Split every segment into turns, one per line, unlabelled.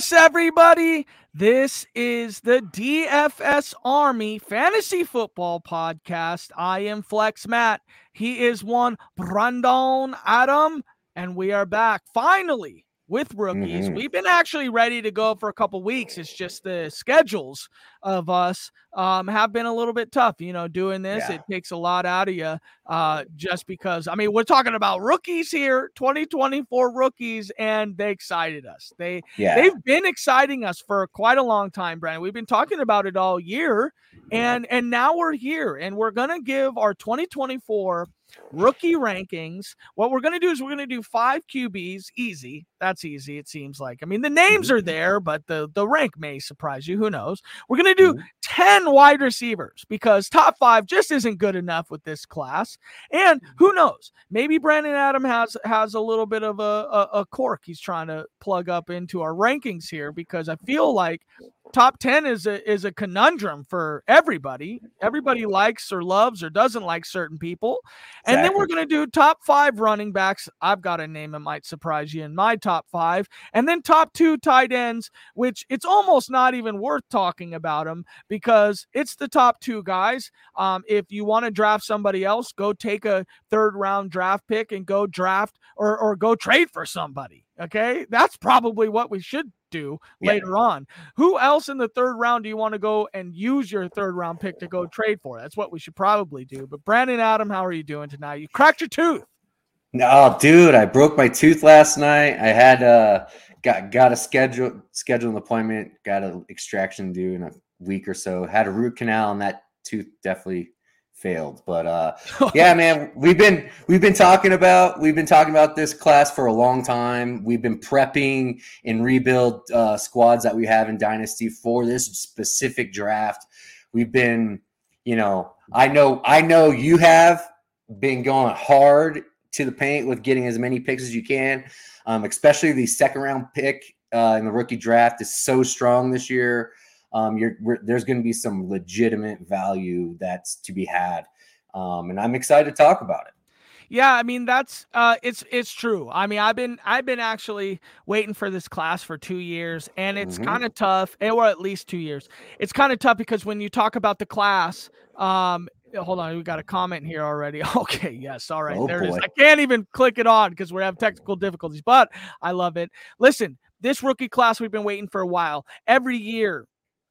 Yes, everybody. This is the DFS Army Fantasy Football Podcast. I am Flex Matt. He is one Brandon Adam, and we are back finally with rookies. Mm-hmm. We've been actually ready to go for a couple weeks. It's just the schedules of us um, have been a little bit tough. You know, doing this, yeah. it takes a lot out of you uh, just because, I mean, we're talking about rookies here, 2024 rookies, and they excited us. They, yeah. They've been exciting us for quite a long time, Brandon. We've been talking about it all year, and and now we're here, and we're going to give our 2024 rookie rankings. What we're going to do is we're going to do five QBs, easy. That's easy. It seems like. I mean, the names mm-hmm. are there, but the the rank may surprise you. Who knows? We're going to do mm-hmm. ten wide receivers because top five just isn't good enough with this class. And who mm-hmm. knows? Maybe Brandon Adam has has a little bit of a, a, a cork he's trying to plug up into our rankings here because I feel like top 10 is a is a conundrum for everybody. Everybody likes or loves or doesn't like certain people. And exactly. then we're going to do top five running backs. I've got a name that might surprise you in my top five. And then top two tight ends which it's almost not even worth talking about them because it's the top two guys. Um, if you want to draft somebody else go take a third round draft pick and go draft or, or go trade for somebody okay that's probably what we should do yeah. later on. Who else in the third round do you want to go and use your third round pick to go trade for? That's what we should probably do. But Brandon Adam, how are you doing tonight? You cracked your tooth.
No, dude, I broke my tooth last night. I had uh got got a schedule schedule an appointment, got an extraction due in a week or so. Had a root canal and that tooth definitely failed. But uh, yeah, man, we've been we've been talking about we've been talking about this class for a long time. We've been prepping and rebuild uh, squads that we have in Dynasty for this specific draft. We've been, you know, I know I know you have been going hard to the paint with getting as many picks as you can, um, especially the second round pick uh, in the rookie draft is so strong this year um, there's going to be some legitimate value that's to be had, um, and I'm excited to talk about it.
Yeah, I mean that's uh it's it's true. I mean, I've been I've been actually waiting for this class for 2 years and it's mm-hmm. kind of tough, eh, or at least 2 years. It's kind of tough because when you talk about the class, um hold on, we got a comment here already. Okay, yes, all right. Oh, there boy. it is. I can't even click it on because we have technical difficulties, but I love it. Listen, this rookie class we've been waiting for a while. Every year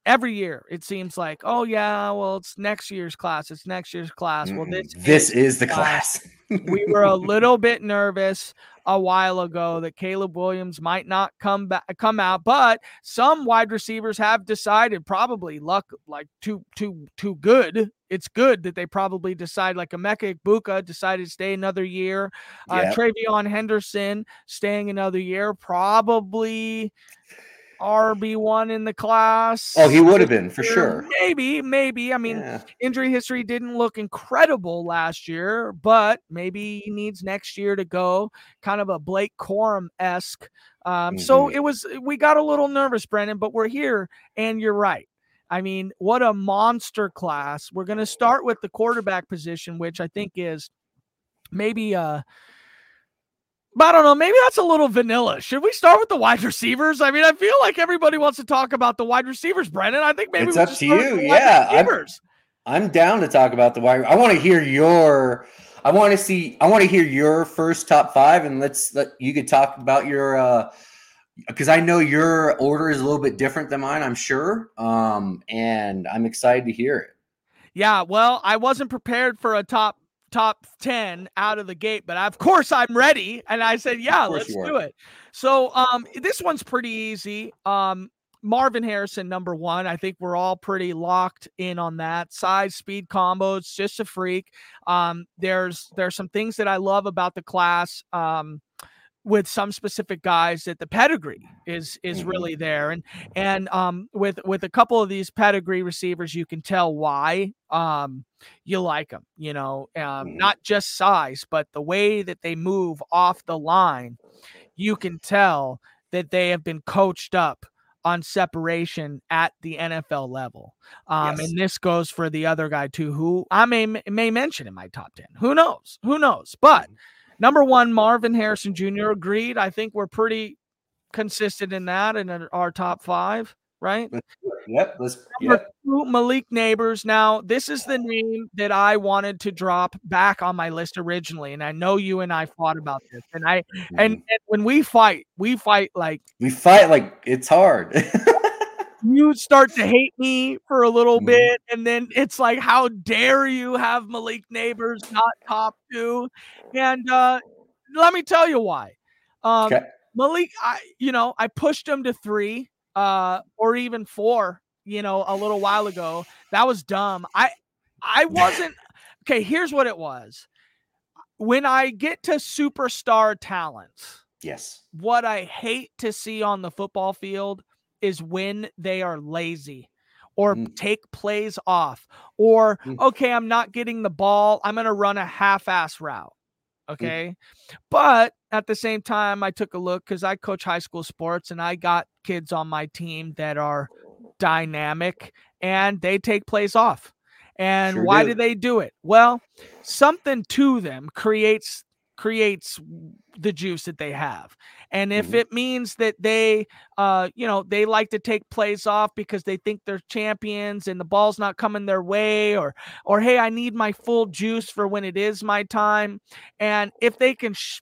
every year it seems like oh yeah well it's next year's class it's next year's class well this,
this is, is the class,
class. we were a little bit nervous a while ago that Caleb Williams might not come back come out but some wide receivers have decided probably luck like too too too good it's good that they probably decide like Emeka Egbuka decided to stay another year uh, yep. TreVeyon Henderson staying another year probably RB1 in the class.
Oh, he would have been for sure.
Maybe, maybe. I mean, yeah. injury history didn't look incredible last year, but maybe he needs next year to go. Kind of a Blake Corum esque. Um, mm-hmm. So it was, we got a little nervous, Brendan, but we're here, and you're right. I mean, what a monster class. We're going to start with the quarterback position, which I think is maybe uh but I don't know. Maybe that's a little vanilla. Should we start with the wide receivers? I mean, I feel like everybody wants to talk about the wide receivers, Brendan. I think maybe
it's up to you. Yeah, I'm, I'm, down to talk about the wide. I want to hear your. I want to see. I want to hear your first top five, and let's let you could talk about your. uh because I know your order is a little bit different than mine. I'm sure, um, and I'm excited to hear it.
Yeah, well, I wasn't prepared for a top top 10 out of the gate, but of course I'm ready. And I said, yeah, let's do it. So um, this one's pretty easy. Um, Marvin Harrison, number one. I think we're all pretty locked in on that. Size, speed combos, just a freak. Um, there's there's some things that I love about the class. Um, with some specific guys that the pedigree is is mm-hmm. really there and and um with with a couple of these pedigree receivers you can tell why um you like them you know um mm-hmm. not just size but the way that they move off the line you can tell that they have been coached up on separation at the NFL level. Um, yes. and this goes for the other guy too, who I may may mention in my top 10. Who knows? Who knows? But mm-hmm Number one, Marvin Harrison Jr. agreed. I think we're pretty consistent in that in our top five, right?
Yep. Let's,
Number two, Malik Nabers. Now, this is the name that I wanted to drop back on my list originally, and I know you and I fought about this. And I
Mm-hmm.
and, and when we fight, we fight like
we fight like it's hard.
you start to hate me for a little
Mhm.
bit, and then it's like, how dare you have Malik Nabers not top two? And uh, let me tell you why. Um,
Okay.
Malik, I you know I pushed him to three, uh, or even four. You know, a little while ago. That was dumb. I I wasn't okay. Here's what it was. When I get to superstar talents,
yes.
what I hate to see on the football field is when they are lazy or
Mm.
take plays off or
Mm.
okay, I'm not getting the ball, I'm going to run a half-ass route.
Mm.
Okay? But at the same time I took a look cuz I coach high school sports and I got kids on my team that are dynamic and they take plays off. And
Sure
why
do.
do they do it? Well, something to them creates creates the juice that they have. And if
Mhm.
it means that they uh you know, they like to take plays off because they think they're champions and the ball's not coming their way or or hey, I need my full juice for when it is my time. And if they can sh-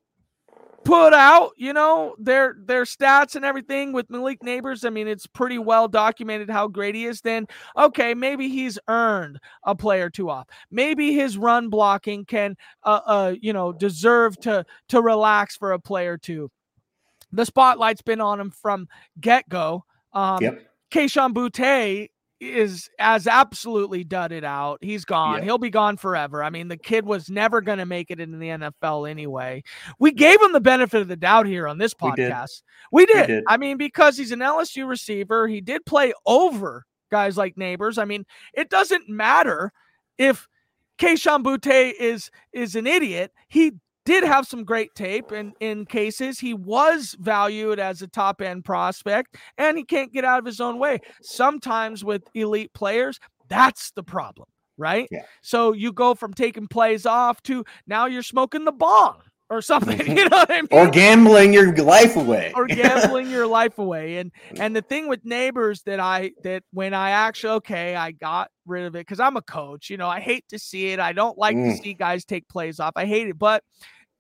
put out, you know, their their stats and everything with Malik Nabers, I mean, it's pretty well documented how great he is. Then okay, maybe he's earned a play or two off. Maybe his run blocking can, uh, uh, you know, deserve to to relax for a play or two. The spotlight's been on him from get go. Um,
Yep.
Kayshon Boutte is as absolutely dudded out. He's gone.
Yeah.
He'll be gone forever. I mean, the kid was never going to make it in the NFL anyway. We gave him the benefit of the doubt here on this
We did.
podcast. We did.
did.
I mean, because he's an LSU receiver, he did play over guys like Nabers. I mean, it doesn't matter if Kayshon Boutte is is an idiot. He did have some great tape and in cases. He was valued as a top end prospect and he can't get out of his own way. Sometimes with elite players that's the problem right?
Yeah.
so you go from taking plays off to now you're smoking the bong or something you know what i mean?
Or gambling your life away.
or gambling your life away. And and the thing with Nabers that i that when i actually okay i got rid of it because i'm a coach you know i hate to see it. I don't like to
Mm.
see guys take plays off. I hate it. But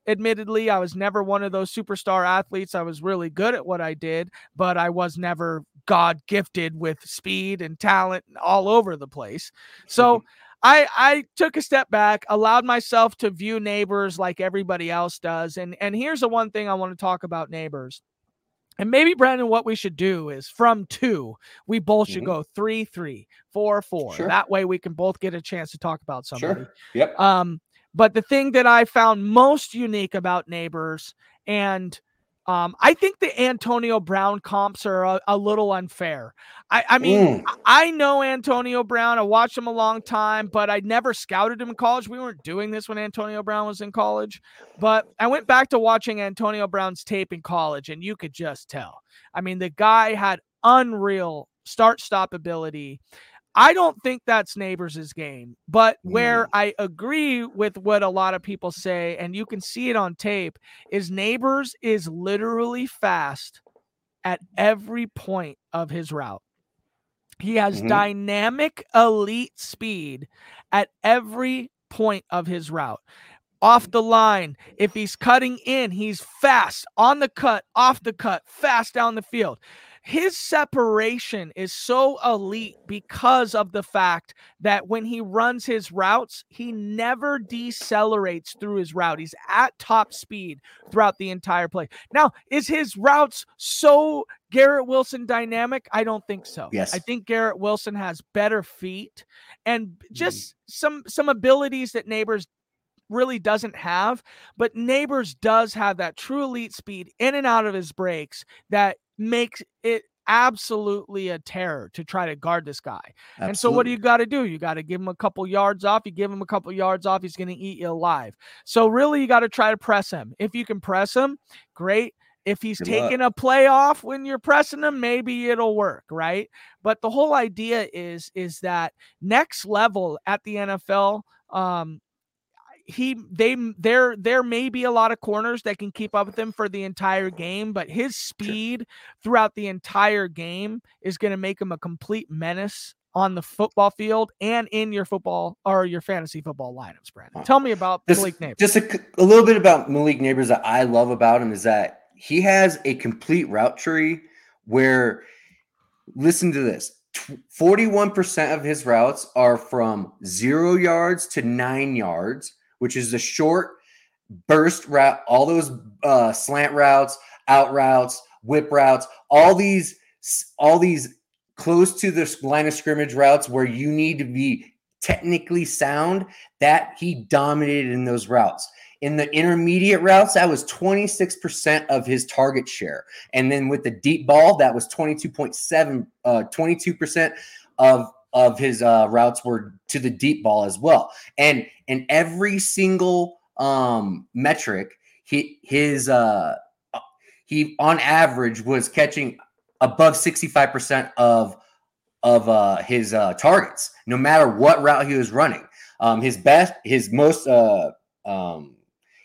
admittedly i was never one of those superstar athletes i was really good at what i did but i was never god gifted with speed and talent all over the place so I I took a step back, allowed myself to view Nabers like everybody else does. And and here's the one thing I want to talk about Nabers. And maybe Brandon, what we should do is from two, we both should
Mhm.
go three, three, four, four.
Sure.
That way we can both get a chance to talk about somebody.
Sure. Yep.
Um, but the thing that I found most unique about Nabers, and um, I think the Antonio Brown comps are a, a little unfair. I, I mean,
Mm.
I- I know Antonio Brown. I watched him a long time, but I never scouted him in college. We weren't doing this when Antonio Brown was in college. But I went back to watching Antonio Brown's tape in college, and you could just tell. I mean, the guy had unreal start stop ability. I don't think that's Nabers' game, but where I agree with what a lot of people say, and you can see it on tape, is Nabers is literally fast at every point of his route. He has
Mhm.
dynamic elite speed at every point of his route. Off the line, if he's cutting in, he's fast on the cut, off the cut, fast down the field. His separation is so elite because of the fact that when he runs his routes, he never decelerates through his route. He's at top speed throughout the entire play. Now, is his routes so Garrett Wilson dynamic? I don't think so.
Yes.
I think Garrett Wilson has better feet and mm-hmm. just some some abilities that Nabers really doesn't have, but Nabers does have that true elite speed in and out of his breaks that makes it absolutely a terror to try to guard this guy. And so what do you got to do? You got to give him a couple yards off. You give him a couple yards off, he's going to eat you alive. So really you got to try to press him. If you can press him, great. If he's
Good luck.
taking a play off when you're pressing him, maybe it'll work, right? But the whole idea is is that next level at the NFL um he they there there may be a lot of corners that can keep up with him for the entire game, but his speed throughout the entire game is going to make him a complete menace on the football field and in your football or your fantasy football lineups, Brandon. Tell me about
this,
Malik Nabers.
Just a, a, little bit about Malik Nabers that I love about him is that he has a complete route tree where, listen to this 41% of his routes are from zero yards to nine yards, which is the short burst route, all those uh, slant routes, out routes, whip routes, all these, all these close to the line of scrimmage routes where you need to be technically sound, that he dominated in those routes. In the intermediate routes, that was 26% of his target share. And then with the deep ball, that was 22.7, uh, 22% of of his uh, routes were to the deep ball as well. And in every single um, metric, he his uh, he on average was catching above 65% of of uh, his uh, targets, no matter what route he was running. Um, his best, his most, uh, um,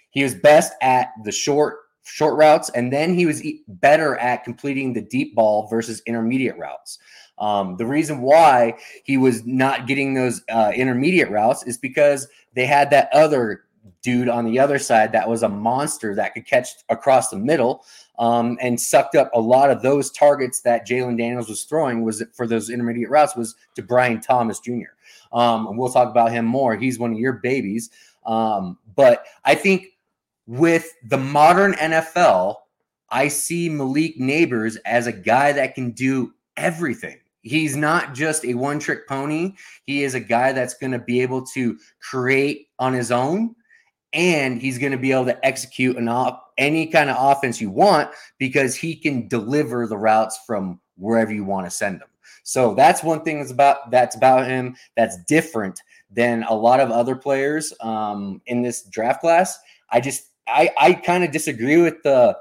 he was best at the short short routes, and then he was better at completing the deep ball versus intermediate routes. Um, the reason why he was not getting those uh, intermediate routes is because they had that other dude on the other side that was a monster that could catch across the middle um, and sucked up a lot of those targets that Jalen Daniels was throwing was for those intermediate routes was to Brian Thomas Jr. Um, and we'll talk about him more. He's one of your babies. Um, but I think with the modern NFL, I see Malik Nabers as a guy that can do everything. He's not just a one trick pony. He is a guy that's going to be able to create on his own and he's going to be able to execute an op- any kind of offense you want because he can deliver the routes from wherever you want to send them. So that's one thing that's about that's about him that's different than a lot of other players um, in this draft class. I just I I kind of disagree with the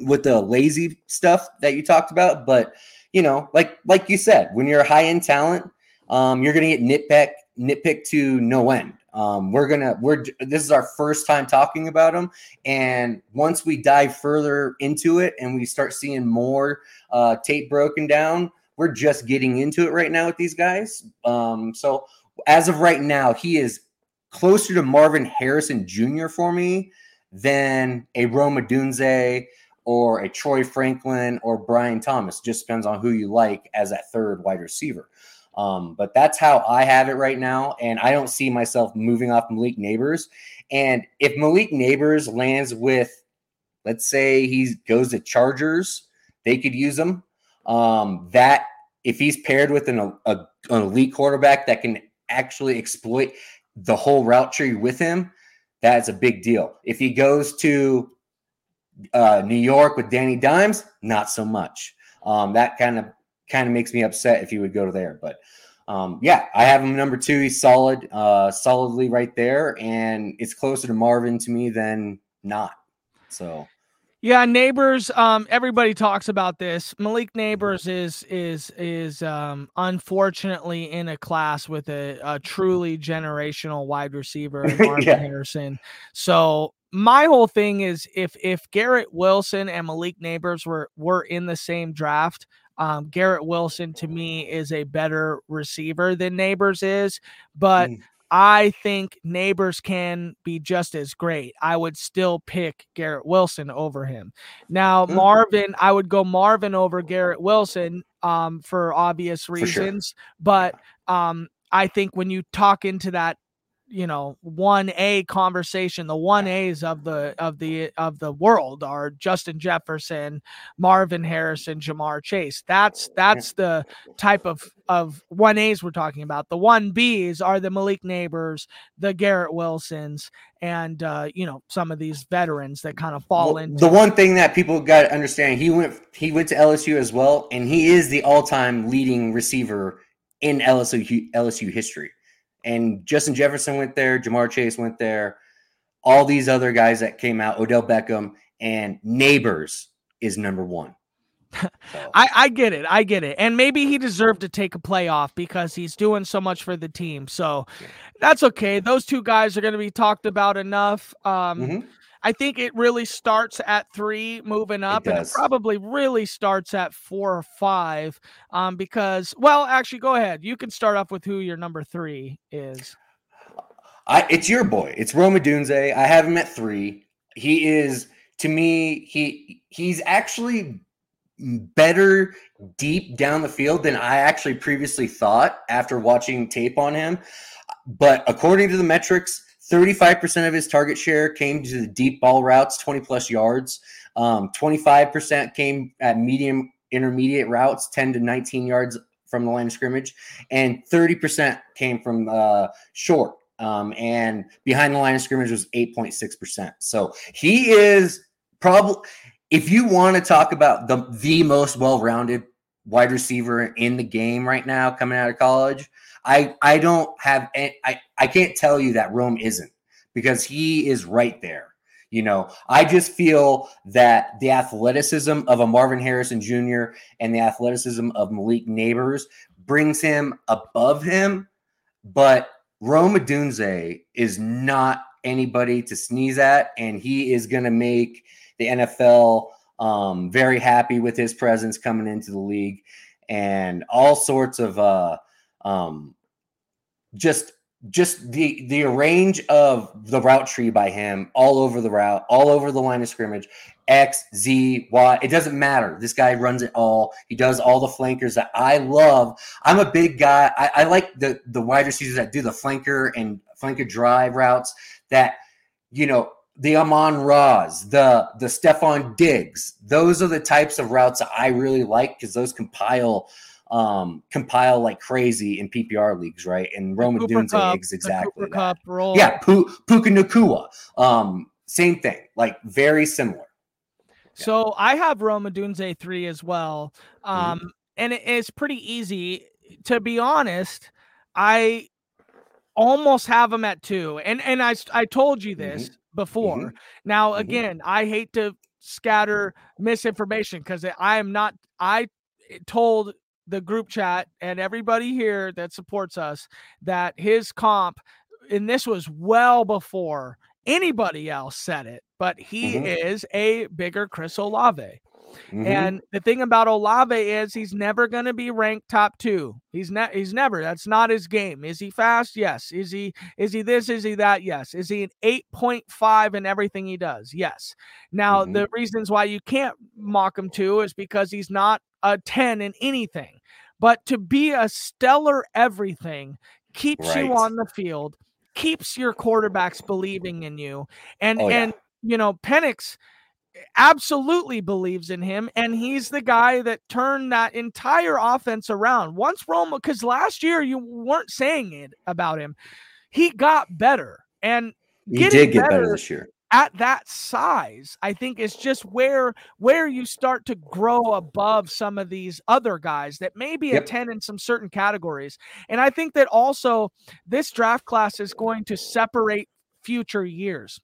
with the lazy stuff that you talked about, but you know, like like you said, when you're a high end talent, um, you're to get nitpick nitpick to no end. Um, we're gonna we're this is our first time talking about them, and once we dive further into it and we start seeing more uh, tape broken down, we're just getting into it right now with these guys. Um, so as of right now, he is closer to Marvin Harrison Jr. for me than a Rome Odunze or a Troy Franklin or Brian Thomas. Just depends on who you like as that third wide receiver. Um, but that's how I have it right now. And I don't see myself moving off Malik Nabers. And if Malik Nabers lands with, let's say he goes to Chargers, they could use him. Um, that if he's paired with an, a, an elite quarterback that can actually exploit the whole route tree with him, that's a big deal. If he goes to uh, New York with Danny Dimes, not so much. Um, that kind of kind of makes me upset if he would go there. But um, yeah, I have him number two. He's solid, uh, solidly right there, and it's closer to Marvin to me than not. So.
Yeah, Nabers. Um, everybody talks about this. Malik Nabers is is is um, unfortunately in a class with a, a truly generational wide receiver, Marvin yeah. Harrison. So my whole thing is if if Garrett Wilson and Malik Nabers were were in the same draft, um, Garrett Wilson to me is a better receiver than Nabers is, but mm. I think Nabers can be just as great. I would still pick Garrett Wilson over him. Now, mm. Marvin, I would go Marvin over Garrett Wilson um, for obvious reasons, for sure. but um, I think when you talk into that you know 1A conversation the 1As of the of the of the world are Justin Jefferson, Marvin Harrison, Ja'Marr Chase. That's that's the type of of 1As we're talking about. The 1Bs are the Malik Nabers the Garrett Wilsons and uh, you know some of these veterans that kind of fall well, into
the one thing that people got to understand he went he went to LSU as well and he is the all-time leading receiver in LSU LSU history and Justin Jefferson went there, Ja'Marr Chase went there, all these other guys that came out, Odell Beckham, and Nabers is number one.
So. I, I get it. I get it. And maybe he deserved to take a playoff because he's doing so much for the team. So, that's okay. Those two guys are going to be talked about enough. Um,
Mhm.
I think it really starts at three, moving up, and it probably really starts at four or five. Um, because, well, actually, go ahead. You can start off with who your number three is.
I it's your boy. It's Rome Odunze. I have him at three. He is to me. He he's actually better deep down the field than I actually previously thought after watching tape on him. But according to the metrics, 35% of his target share came to the deep ball routes, 20 plus yards. Um, 25% came at medium intermediate routes, 10 to 19 yards from the line of scrimmage, and 30% came from uh, short. Um, and behind the line of scrimmage was 8.6%. So he is probably, if you want to talk about the the most well-rounded wide receiver in the game right now coming out of college, I I don't have I I can't tell you that Rome isn't because he is right there. You know, I just feel that the athleticism of a Marvin Harrison Jr. and the athleticism of Malik Nabers brings him above him, but Rome Odunze is not anybody to sneeze at, and he is going to make the NFL um, very happy with his presence coming into the league and all sorts of uh, um, just just the the range of the route tree by him all over the route, all over the line of scrimmage, X, Z, Y. It doesn't matter. This guy runs it all. He does all the flankers that I love. I'm a big guy. I, I like the the wide receivers that do the flanker and flanker drive routes that you know the Amon-Ras, the the Stefon Diggs. Those are the types of routes that I really like because those compile um compile like crazy in PPR leagues, right? And Rome
Odunze
is exactly that. Yeah, Pu- Puka Nacua. Um, same thing, like very similar.
So I have Rome Odunze three as well.
Mm-hmm.
Um, and it is pretty easy. To be honest, I almost have him at two. And and I I told you this before. Now
Mhm.
again, I hate to scatter misinformation because I am not I told the group chat and everybody here that supports us that his comp and this was well before anybody else said it, but he
Mhm.
is a bigger Chris Olave.
Mhm.
And the thing about Olave is he's never going to be ranked top 2. He's not he's never. That's not his game. Is he fast? Yes. Is he is he this? Is he that? Yes. Is he an 8.5 in everything he does? Yes. Now,
Mhm.
the reasons why you can't mock him too is because he's not a 10 in anything. But to be a stellar everything keeps you on the field, keeps your quarterbacks believing in you. And
Oh, yeah.
and you know, Penix eh, absolutely believes in him and he's the guy that turned that entire offense around once roma because last year you weren't saying it about him he got better and
he did get better
better
this year.
At that size i think is just where where you start to grow above some of these other guys that may be a
Yep.
10 in some certain categories and i think that also this draft class is going to separate future years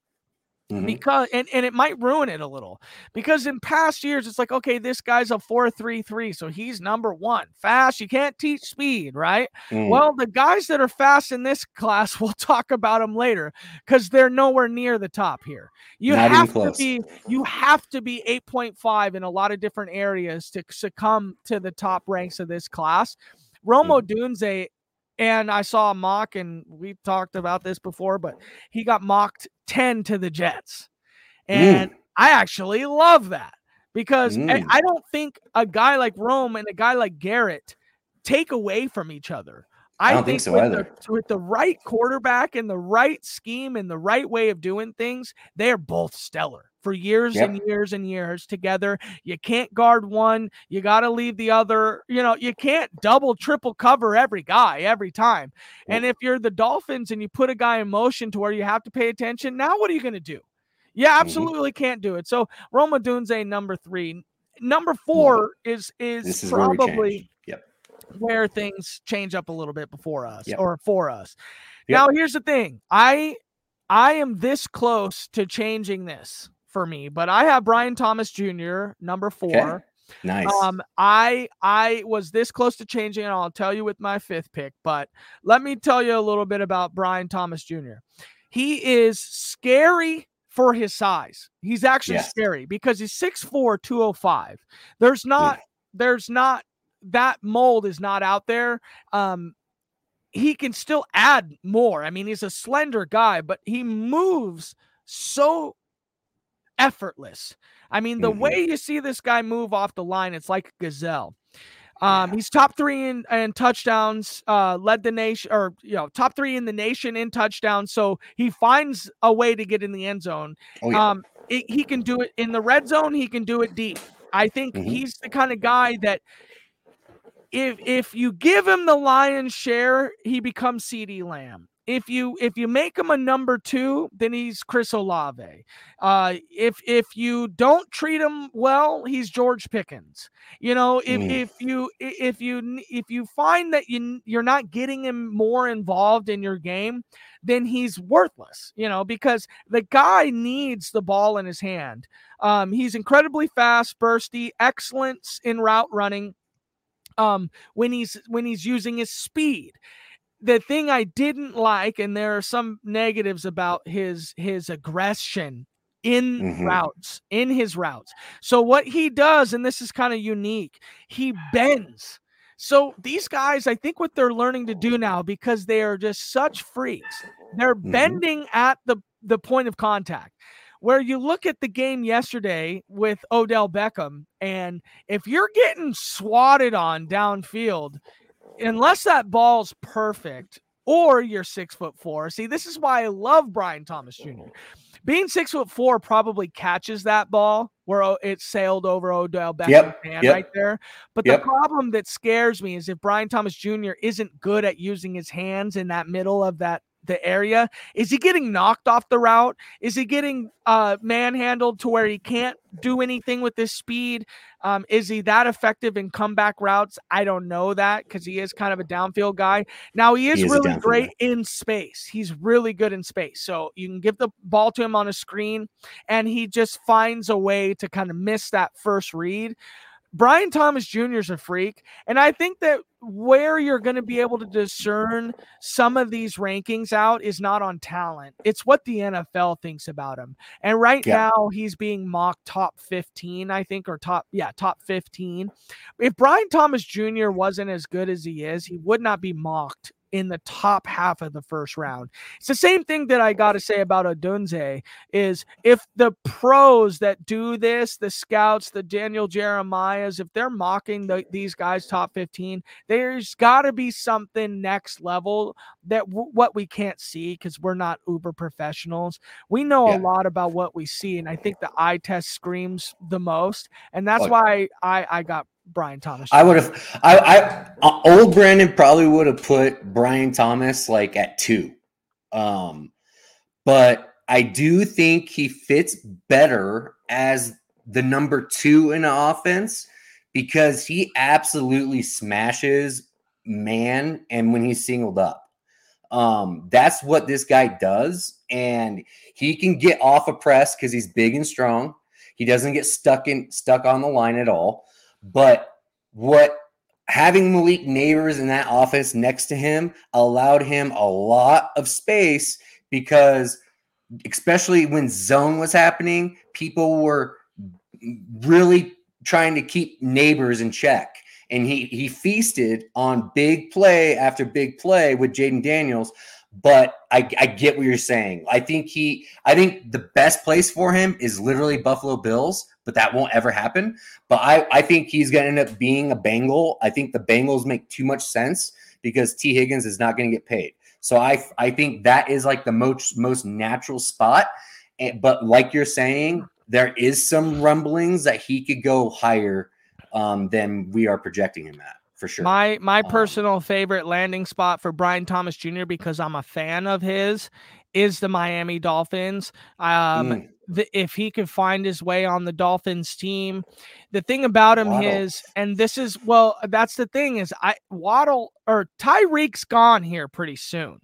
Mhm.
because and, and it might ruin it a little because in past years it's like okay this guy's a 433 so he's number one fast you can't teach speed right
Mm.
well the guys that are fast in this class we'll talk about them later because they're nowhere near the top here you
Not
have to be you have to be 8.5 in a lot of different areas to succumb to the top ranks of this class romo
Mm-hmm.
dunze and I saw a mock, and we talked about this before, but he got mocked 10 to the Jets. And I actually love that because I-
Mm.
I don't think a guy like Rome and a guy like Garrett take away from each other.
I don't think so
with
either.
The, with the right quarterback and the right scheme and the right way of doing things, they are both stellar for years
Yep.
and years and years together. You can't guard one, you got to leave the other. You know, you can't double, triple cover every guy every time. And if you're the Dolphins and you put a guy in motion to where you have to pay attention, now what are you going to do? You
Mm-hmm.
absolutely can't do it. So Rome Odunze number three. Number four is is
This is we
probably.
Yep.
Where things change up a little bit before us
Yep.
or for us.
Yep.
Now here's the thing. I I am this close to changing this for me, but I have Brian Thomas Jr. number 4.
Nice.
Um, I I was this close to changing, and I'll tell you with my fifth pick. But let me tell you a little bit about Brian Thomas Jr. He is scary for his size. He's actually
Yes.
scary because he's 6'4, 205. There's not, there's not that mold is not out there. Um, he can still add more. I mean, he's a slender guy, but he moves so effortless. I mean, the
Mhm.
way you see this guy move off the line, it's like a gazelle. Um, he's top three in, in touchdowns, uh, led the nation, or you know, top three in the nation in touchdowns. So he finds a way to get in the end zone.
Oh, yeah.
Um, it, he can do it in the red zone. He can do it deep. I think
Mhm.
he's the kind of guy that if if you give him the lion's share, he becomes CeeDee Lamb. If you if you make him a number two, then he's Chris Olave. Uh, if if you don't treat him well, he's George Pickens. You know, if
Mm.
if you if you if you find that you you're not getting him more involved in your game, then he's worthless. You know, because the guy needs the ball in his hand. Um, he's incredibly fast, bursty, excellence in route running um when he's when he's using his speed the thing i didn't like and there are some negatives about his his aggression in
Mhm.
routes in his routes so what he does and this is kind of unique he bends so these guys i think what they're learning to do now because they are just such freaks they're
Mhm.
bending at the the point of contact where you look at the game yesterday with Odell Beckham, and if you're getting swatted on downfield, unless that ball's perfect or you're six foot four. See, this is why I love Brian Thomas Jr. Mm-hmm. Being six foot four probably catches that ball where it sailed over Odell Beckham's
Yep,
hand
yep.
right there. But
Yep.
the problem that scares me is if Brian Thomas Jr. isn't good at using his hands in that middle of that the area, is he getting knocked off the route? Is he getting uh manhandled to where he can't do anything with his speed? Um, is he that effective in comeback routes? I don't know that because he is kind of a downfield guy. Now he is,
He is
really great
guy.
in space. He's really good in space. So you can give the ball to him on a screen and he just finds a way to kind of miss that first read. Brian Thomas Jr. is a freak. And I think that where you're going to be able to discern some of these rankings out is not on talent. It's what the NFL thinks about him. And right
Yeah.
now he's being mocked top 15, I think, or top, yeah, top 15. If Brian Thomas Jr. wasn't as good as he is, he would not be mocked in the top half of the first round. It's the same thing that I got to say about Odunze is if the pros that do this, the scouts, the Daniel Jeremiahs, if they're mocking the, these guys top 15, there's got to be something next level that w- what we can't see because we're not uber professionals. We know
Yeah.
a lot about what we see, and I think the eye test screams the most, and that's
Oh.
why I I got Brian Thomas.
I would have. I, I uh, old Brandon probably would have put Brian Thomas like at two, um, but I do think he fits better as the number two in the offense because he absolutely smashes man and when he's singled up. Um, that's what this guy does, and he can get off a press because he's big and strong. He doesn't get stuck in stuck on the line at all. But what having Malik Nabers in that office next to him allowed him a lot of space because, especially when zone was happening, people were really trying to keep Nabers in check. And he he feasted on big play after big play with Jayden Daniels. But I, I get what you're saying. I think he I think the best place for him is literally Buffalo Bills, but that won't ever happen. But I, I think he's going to end up being a Bengal. I think the Bengals make too much sense because Tee Higgins is not going to get paid. So I, I think that is like the most most natural spot. And, but like you're saying, there is some rumblings that he could go higher um, than we are projecting him at for sure.
My my
Um,
personal favorite landing spot for Brian Thomas Jr. because I'm a fan of his is the Miami Dolphins. Um,
Mm,
the, if he could find his way on the Dolphins team, the thing about him
Waddle.
is, and this is well, that's the thing is, I Waddle or Tyreek's gone here pretty soon,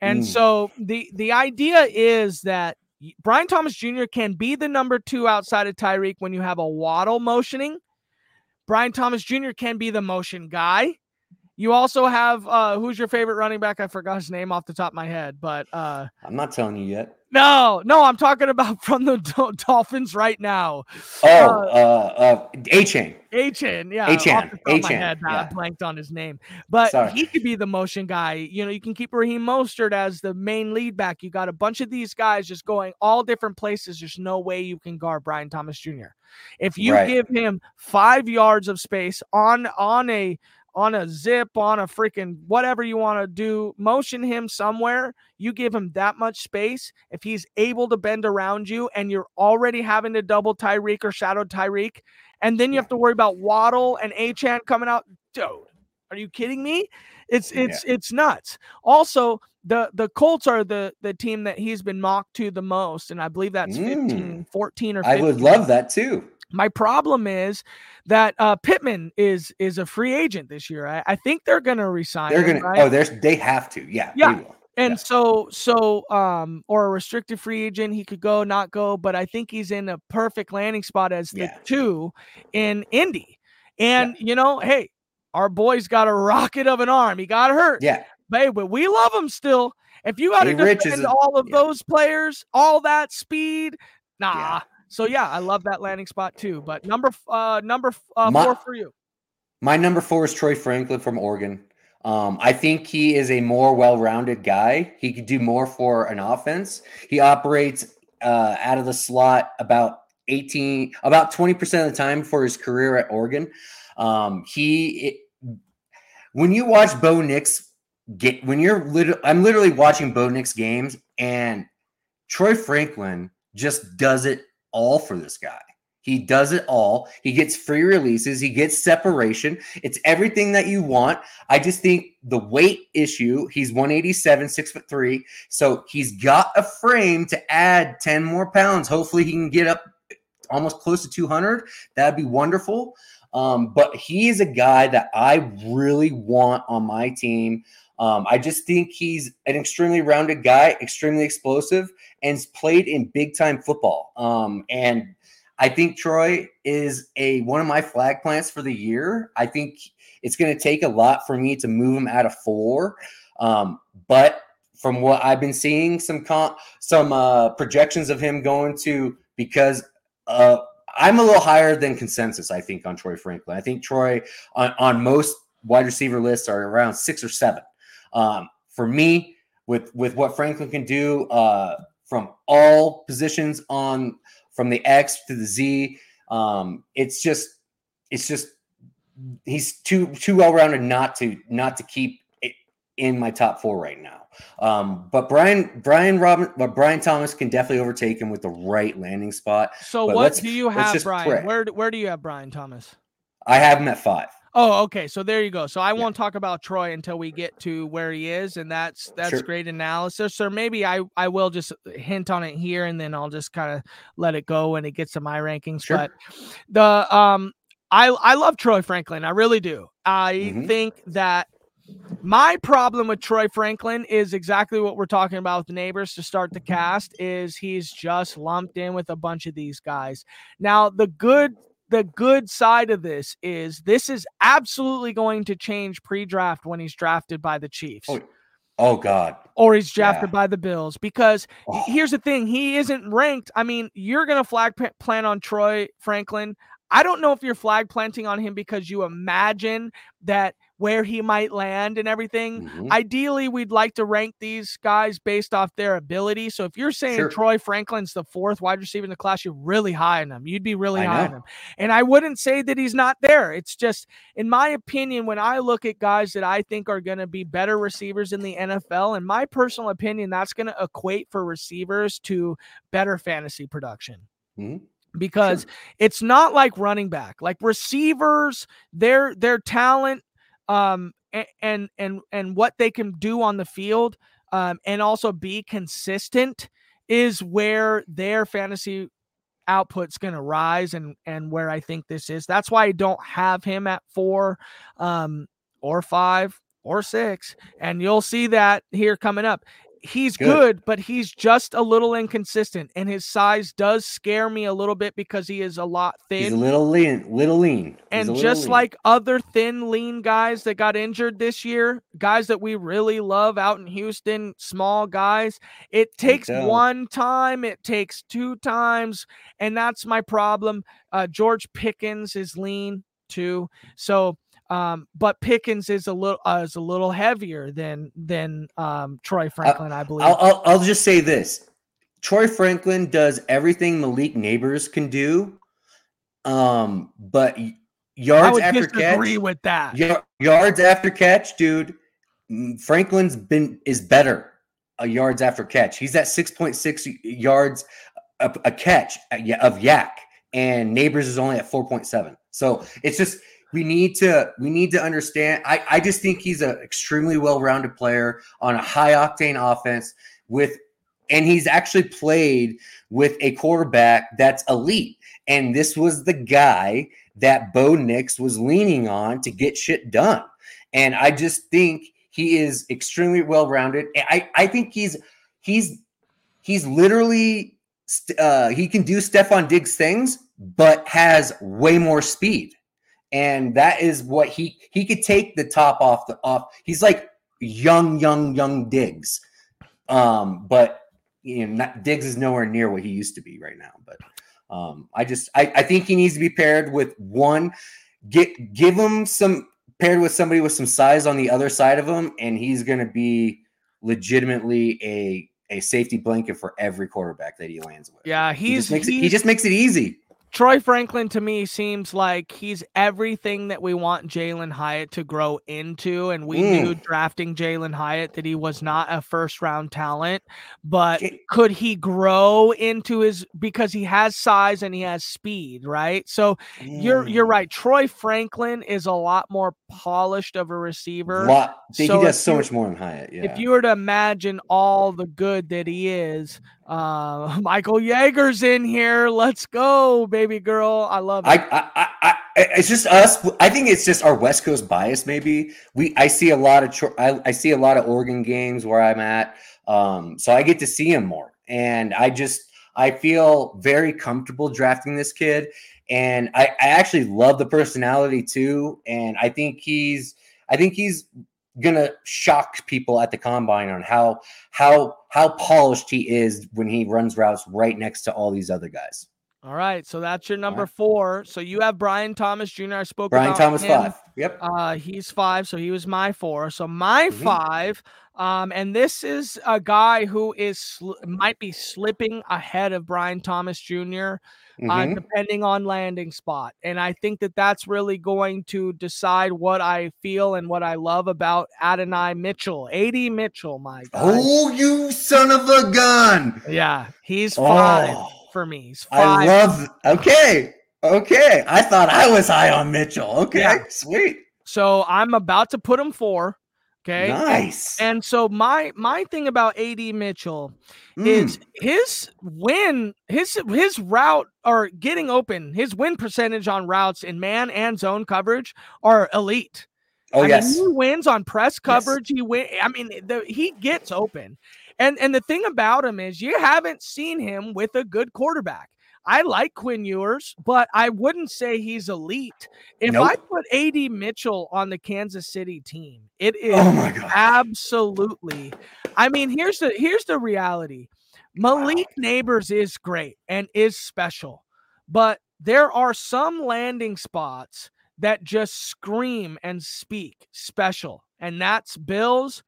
and
Mm.
so the the idea is that Brian Thomas Jr. can be the number two outside of Tyreek when you have a Waddle motioning Brian Thomas Jr. can be the motion guy. You also have uh who's your favorite running back? I forgot his name off the top of my head, but uh
I'm not telling you yet.
No, no, I'm talking about from the Dolphins right now.
Oh, uh, uh, Achane.
Achane, yeah.
Achane. Achane.
Head, yeah. I blanked on his name, but Sorry. he could be the motion guy. You know, you can keep Raheem Mostert as the main lead back. You got a bunch of these guys just going all different places. There's no way you can guard Brian Thomas Jr. If you right. give him five yards of space on on a on a zip, on a freaking whatever you want to do, motion him somewhere. You give him that much space. If he's able to bend around you and you're already having to double Tyreek or shadow Tyreek, and then you have to worry about Waddle and Achane coming out, dude, are you kidding me? It's it's yeah. it's nuts. Also, the the Colts are the the team that he's been mocked to the most, and I believe that's 15, mm. 14 or 15.
I would love that too.
My problem is that uh, Pittman is is a free agent this year. I, I think they're going to resign.
They're going
right?
to. Oh, there's they have to. Yeah.
Yeah. And yeah. so so um or a restricted free agent, he could go, not go, but I think he's in a perfect landing spot as the yeah. two in Indy. And yeah. you know, hey, our boy's got a rocket of an arm. He got hurt.
Yeah.
But, but we love him still. If you got to defend all of those players, all that speed, nah. So yeah, I love that landing spot too. But number uh number uh, my, four for you.
My number four is Troy Franklin from Oregon. Um, I think he is a more well-rounded guy. He could do more for an offense. He operates uh, out of the slot about 18, about 20% of the time for his career at Oregon. Um, he, it, when you watch Bo Nix get, when you're literally, I'm literally watching Bo Nix games and Troy Franklin just does it all for this guy. He does it all. He gets free releases. He gets separation. It's everything that you want. I just think the weight issue, he's 187, six foot three. So he's got a frame to add 10 more pounds. Hopefully he can get up almost close to 200. That'd be wonderful. Um, but he is a guy that I really want on my team. Um, I just think he's an extremely rounded guy, extremely explosive, and played in big time football. Um, and I think Troy is a one of my flag plants for the year. I think it's going to take a lot for me to move him out of four, um, but from what I've been seeing, some con- some uh, projections of him going to because uh, I'm a little higher than consensus. I think on Troy Franklin. I think Troy on, on most wide receiver lists are around six or seven. Um, for me, with with what Franklin can do uh, from all positions on from the X to the Z, um, it's just it's just he's too too well rounded not to not to keep it in my top four right now. Um, but Brian Brian Robin but Brian Thomas can definitely overtake him with the right landing spot.
So
but
what do you have, Brian? Pray. Where where do you have Brian Thomas?
I have him at five.
Oh, okay. So there you go. So I yeah. won't talk about Troy until we get to where he is, and that's that's sure. great analysis. Or maybe I I will just hint on it here, and then I'll just kind of let it go when it gets to my rankings. Sure. But the um, I I love Troy Franklin. I really do. I mm-hmm. think that my problem with Troy Franklin is exactly what we're talking about with the Nabers to start the cast is he's just lumped in with a bunch of these guys. Now, the good the good side of this is this is absolutely going to change pre-draft when he's drafted by the Chiefs.
Oh, oh God.
Or he's drafted yeah. by the Bills because oh. here's the thing, he isn't ranked. I mean, you're going to flag plan on Troy Franklin. I don't know if you're flag planting on him because you imagine that where he might land and everything. Mm-hmm. Ideally, we'd like to rank these guys based off their ability. So if you're saying sure. Troy Franklin's the fourth wide receiver in the class, you're really high on him. You'd be really I high know. on him. And I wouldn't say that he's not there. It's just, in my opinion, when I look at guys that I think are going to be better receivers in the NFL, in my personal opinion, that's going to equate for receivers to better fantasy production. Mm-hmm because sure. it's not like running back like receivers their their talent um and and and what they can do on the field um and also be consistent is where their fantasy output's going to rise and and where I think this is. That's why I don't have him at 4 um or 5 or 6 and you'll see that here coming up. He's good. good. but he's just a little inconsistent, and his size does scare me a little bit because he is a lot thin.
He's a little lean, little lean, he's
and just
lean.
like other thin, lean guys that got injured this year, guys that we really love out in Houston, small guys, it takes one time, it takes two times, and that's my problem. Uh, George Pickens is lean too, so um, but Pickens is a little uh, is a little heavier than than um, Troy Franklin, I believe.
I'll, I'll, I'll just say this: Troy Franklin does everything Malik Nabers can do, um, but yards after catch.
Agree with that.
yards after catch, dude. Franklin's been is better. A yards after catch. He's at six point six yards a, a catch of YAC, and Neighbors is only at four point seven. So it's just we need to we need to understand. I, I just think he's an extremely well-rounded player on a high octane offense with and he's actually played with a quarterback that's elite. And this was the guy that Bo Nix was leaning on to get shit done. And I just think he is extremely well-rounded. I, I think he's he's he's literally uh, he can do Stefon Diggs things, but has way more speed and that is what he he could take the top off the off. He's like young, young, young Diggs, um, but you know, not, Diggs is nowhere near what he used to be right now. But um, I just I, I think he needs to be paired with one. Get give him some paired with somebody with some size on the other side of him, and he's going to be legitimately a a safety blanket for every quarterback that he lands with.
Yeah, he's,
he just makes, it, he just makes it easy.
Troy Franklin to me seems like he's everything that we want Jalin Hyatt to grow into. And we mm. knew drafting Jalin Hyatt that he was not a first round talent, but could he grow into his because he has size and he has speed, right? So mm. you're you're mm. right. Troy Franklin is a lot more polished of a receiver.
Lot, so he does so much more than Hyatt. Yeah.
If you were to imagine all the good that he is, uh, Michael Yeager's in here. Let's go, baby girl. I love it.
I, I, I, it's just us. I think it's just our West Coast bias. Maybe we. I see a lot of. I, I see a lot of Oregon games where I'm at. Um, so I get to see him more, and I just I feel very comfortable drafting this kid, and I, I actually love the personality too, and I think he's. I think he's gonna shock people at the combine on how how how polished he is when he runs routes right next to all these other guys.
All right, so that's your number right. four. So you have Brian Thomas Jr. I spoke
Brian
about
Thomas
him.
five. Yep.
Uh, he's five, so he was my four. So my mm-hmm. five, um, and this is a guy who is sl- might be slipping ahead of Brian Thomas Jr uh, mm-hmm. uh, depending on landing spot. And I think that that's really going to decide what I feel and what I love about Adonai Mitchell, AD Mitchell, my.
Oh, you son of a gun!
Yeah, he's five oh, for me. He's five.
I love. Okay, okay. I thought I was high on Mitchell. Okay, yeah. sweet.
So I'm about to put him four. Okay.
Nice.
And, so my my thing about AD Mitchell mm. is his win, his his route or getting open, his win percentage on routes in man and zone coverage are elite.
Oh
I
yes.
Mean, he wins on press coverage. Yes. He win. I mean, the, he gets open. And and the thing about him is you haven't seen him with a good quarterback. I like Quinn Ewers, but I wouldn't say he's elite. If nope. I put AD Mitchell on the Kansas City team, it is oh absolutely. I mean, here's the here's the reality. Malik wow. Nabers is great and is special, but there are some landing spots that just scream and speak special, and that's Bills,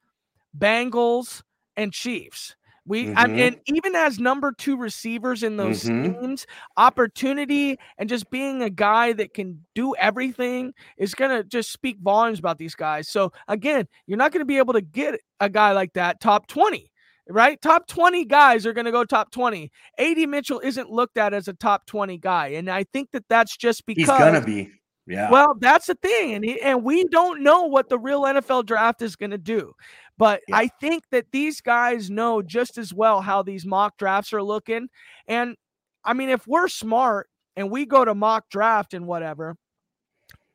Bengals, and Chiefs. We mm-hmm. I mean, even as number two receivers in those mm-hmm. schemes, opportunity and just being a guy that can do everything is gonna just speak volumes about these guys. So again, you're not gonna be able to get a guy like that top 20 right? Top 20 guys are going to go top 20. AD Mitchell isn't looked at as a top 20 guy. And I think that that's just because
he's going to be. Yeah.
Well, that's the thing. And, he, and we don't know what the real NFL draft is going to do. But yeah. I think that these guys know just as well how these mock drafts are looking. And I mean, if we're smart and we go to mock draft and whatever,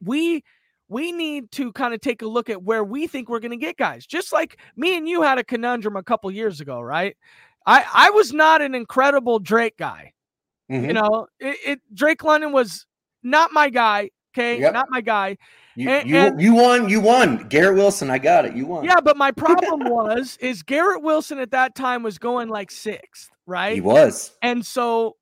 we we need to kind of take a look at where we think we're going to get guys. Just like me and you had a conundrum a couple years ago, right? I I was not an incredible Drake guy. Mm-hmm. You know, it, it, Drake London was not my guy. Okay, yep. not my guy.
You, and, you, and, you won. You won. Garrett Wilson. I got it. You won.
Yeah, but my problem was is Garrett Wilson at that time was going like sixth, right?
He was.
And so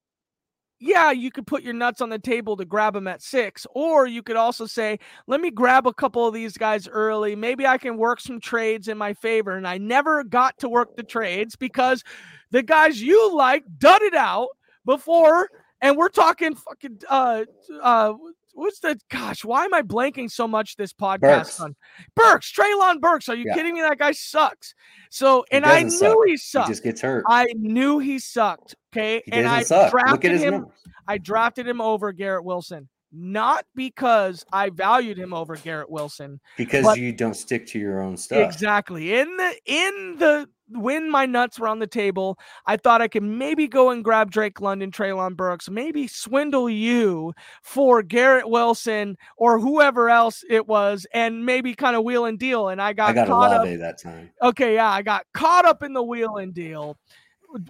yeah, you could put your nuts on the table to grab them at six, or you could also say, let me grab a couple of these guys early. Maybe I can work some trades in my favor. And I never got to work the trades because the guys you like dud it out before. And we're talking fucking uh uh what's the gosh? Why am I blanking so much this podcast Burks. on Burks? Treylon Burks. Are you yeah. kidding me? That guy sucks. So, and I knew suck. he sucked.
He just gets hurt.
I knew he sucked. Okay, he and I suck. drafted him. Numbers. I drafted him over Garrett Wilson. Not because I valued him over Garrett Wilson.
Because you don't stick to your own stuff.
Exactly. In the in the when my nuts were on the table, I thought I could maybe go and grab Drake London, Treylon Burks, maybe swindle you for Garrett Wilson or whoever else it was, and maybe kind of wheel and deal. And I got, I got caught up
that time.
Okay, yeah, I got caught up in the wheel and deal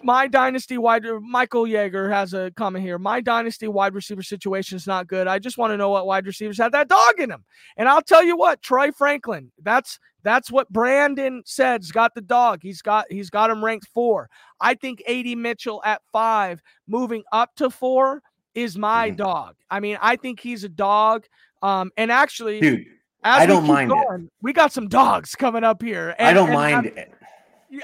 my dynasty wide Michael Yeager has a comment here. My dynasty wide receiver situation is not good. I just want to know what wide receivers have that dog in them. And I'll tell you what, Troy Franklin. That's that's what Brandon said's got the dog. He's got he's got him ranked four. I think AD Mitchell at five, moving up to four, is my mm-hmm. dog. I mean, I think he's a dog. Um, and actually,
dude, I don't mind
going, it. We got some dogs coming up here.
And, I don't mind it.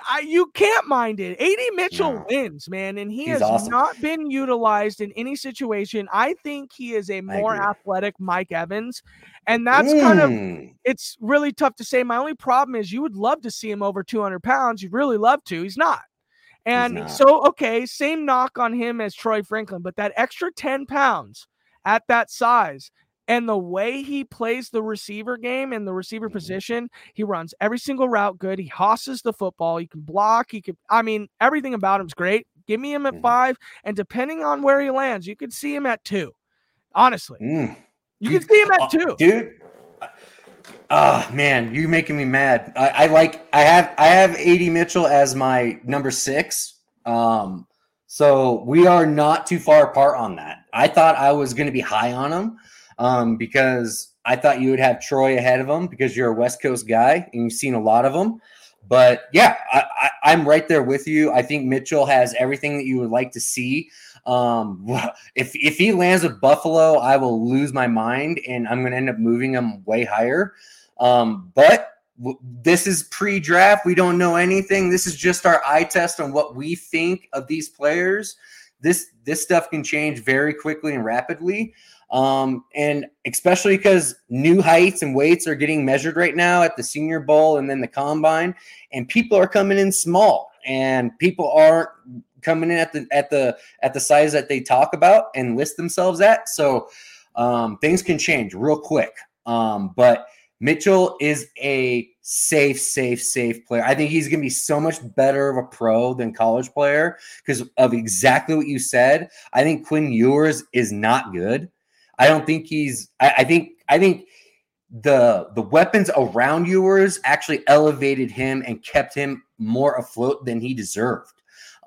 I, you can't mind it. AD Mitchell no. wins, man, and he He's has awesome. not been utilized in any situation. I think he is a more athletic Mike Evans, and that's mm. kind of mm. it's really tough to say. My only problem is you would love to see him over 200 pounds. You'd really love to. He's not. And He's not. so, okay, same knock on him as Troy Franklin, but that extra 10 pounds at that size and the way he plays the receiver game and the receiver mm-hmm. position, he runs every single route good. He hosses the football. He can block. He could, I mean, everything about him's great. Give me him at mm-hmm. five. And depending on where he lands, you could see him at two. Honestly, mm. you can see him at uh, two.
Dude, Oh man, you're making me mad. I, I, like I have I have AD Mitchell as my number six. Um, so we are not too far apart on that. I thought I was going to be high on him, um, because I thought you would have Troy ahead of him because you're a West Coast guy and you've seen a lot of them. But yeah, I, am right there with you. I think Mitchell has everything that you would like to see. Um, if if he lands with Buffalo, I will lose my mind and I'm going to end up moving him way higher. Um, but this is pre-draft. We don't know anything. This is just our eye test on what we think of these players. This this stuff can change very quickly and rapidly. Um, and especially because new heights and weights are getting measured right now at the Senior Bowl and then the Combine, and people are coming in small, and people aren't coming in at the at the at the size that they talk about and list themselves at. So um, things can change real quick. Um, but Mitchell is a safe, safe, safe player. I think he's going to be so much better of a pro than college player because of exactly what you said. I think Quinn Ewers is not good. I don't think he's. I, I think. I think the the weapons around Ewers actually elevated him and kept him more afloat than he deserved.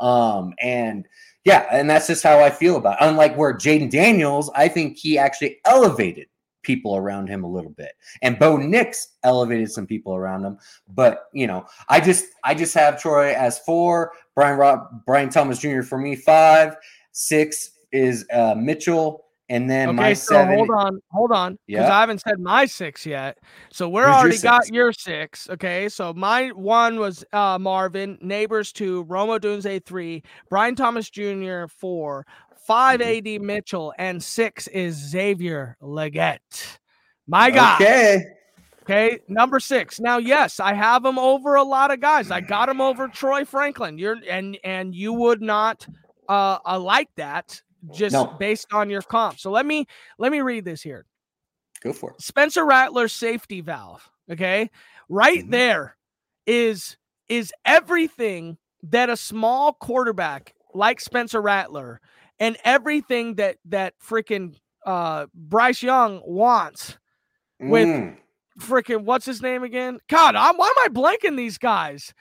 Um, and yeah, and that's just how I feel about. It. Unlike where Jayden Daniels, I think he actually elevated people around him a little bit. And Bo Nix elevated some people around him. But you know, I just I just have Troy as four, Brian Rob, Brian Thomas Jr. for me five, six is uh, Mitchell, and then okay, my so seven.
Hold on, hold on, because I haven't said my six yet. So we're already your got your six. Okay, so my one was uh, Marvin, Nabers two, Rome Odunze three, Brian Thomas Jr. four, 5 mm-hmm. AD Mitchell, and six is Xavier Legette. My God.
Okay.
Okay, number six. Now, yes, I have him over a lot of guys. I got him over Troy Franklin. You're and and you would not uh, uh like that just no. based on your comp. So let me let me read this here.
Go for it.
Spencer Rattler safety valve. Okay. Right mm-hmm. there is is everything that a small quarterback like Spencer Rattler and everything that that freaking uh Bryce Young wants with mm. freaking what's his name again? God, I'm, why am I blanking these guys?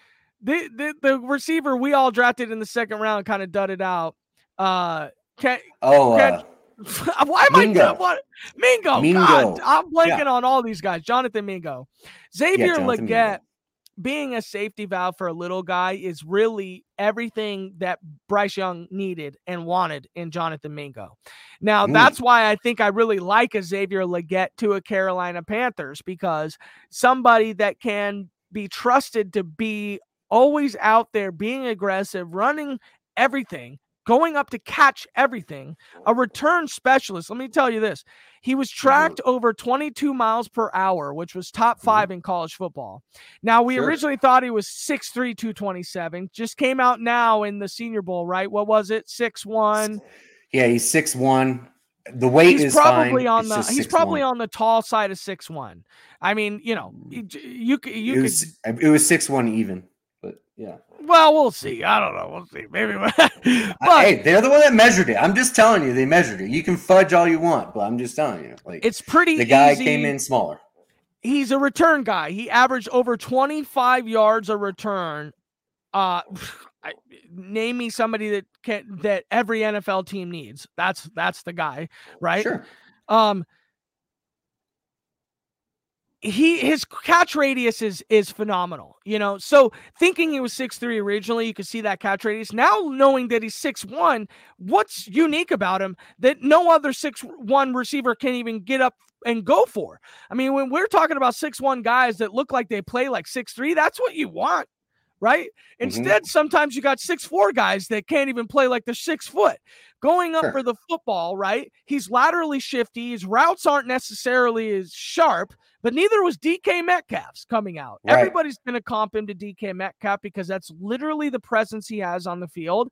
The, the the receiver we all drafted in the second round kind of dudded out. Uh, can,
oh, can, uh,
Why am Mingo. I what Mingo? Mingo. God, I'm blanking yeah. on all these guys. Jonathan Mingo, Xavier yeah, Legette, being a safety valve for a little guy is really everything that Bryce Young needed and wanted in Jonathan Mingo. Now mm. that's why I think I really like a Xavier Legette to a Carolina Panthers because somebody that can be trusted to be always out there being aggressive, running everything going up to catch everything, a return specialist. Let me tell you this he was tracked mm-hmm. over 22 miles per hour, which was top mm-hmm. 5 mm-hmm. in college football. Now, we sure. originally thought he was 6'3, 227, just came out now in the Senior Bowl, right? What was it? 6'1.
Yeah, he's 6'1. The weight
he's
is
probably
fine.
on the he's probably on the tall side of six one. I mean, you know, you you, you
it
could,
was, it was six one even. Yeah.
Well, we'll see. I don't know. We'll see. Maybe.
but, hey, they're the one that measured it. I'm just telling you, they measured it. You can fudge all you want, but I'm just telling you, like
it's pretty.
The guy
easy.
came in smaller.
He's a return guy. He averaged over 25 yards a return. Uh, I, name me somebody that can that every NFL team needs. That's that's the guy, right?
Sure.
Um, he his catch radius is is phenomenal you know so thinking he was six three originally you could see that catch radius now knowing that he's six one what's unique about him that no other six one receiver can even get up and go for i mean when we're talking about six one guys that look like they play like six three that's what you want right? Mm-hmm. Instead, sometimes you got six four guys that can't even play like they're six foot. Going up sure. for the football, right? He's laterally shifty. His routes aren't necessarily as sharp, but neither was DK Metcalf's coming out. Right. Everybody's going to comp him to DK Metcalf because that's literally the presence he has on the field.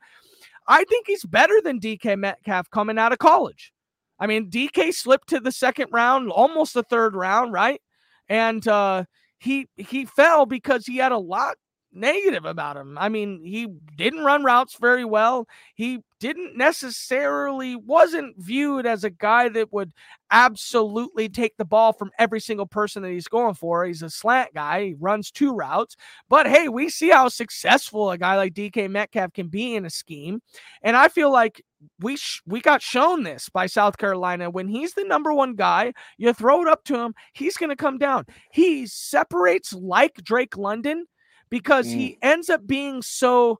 I think he's better than DK Metcalf coming out of college. I mean, DK slipped to the second round, almost the third round, right? And uh, he he fell because he had a lot negative about him. I mean, he didn't run routes very well. He didn't necessarily wasn't viewed as a guy that would absolutely take the ball from every single person that he's going for. He's a slant guy. He runs two routes. But hey, we see how successful a guy like DK Metcalf can be in a scheme. And I feel like we sh- we got shown this by South Carolina when he's the number one guy. You throw it up to him, he's going to come down. He separates like Drake London because mm. he ends up being so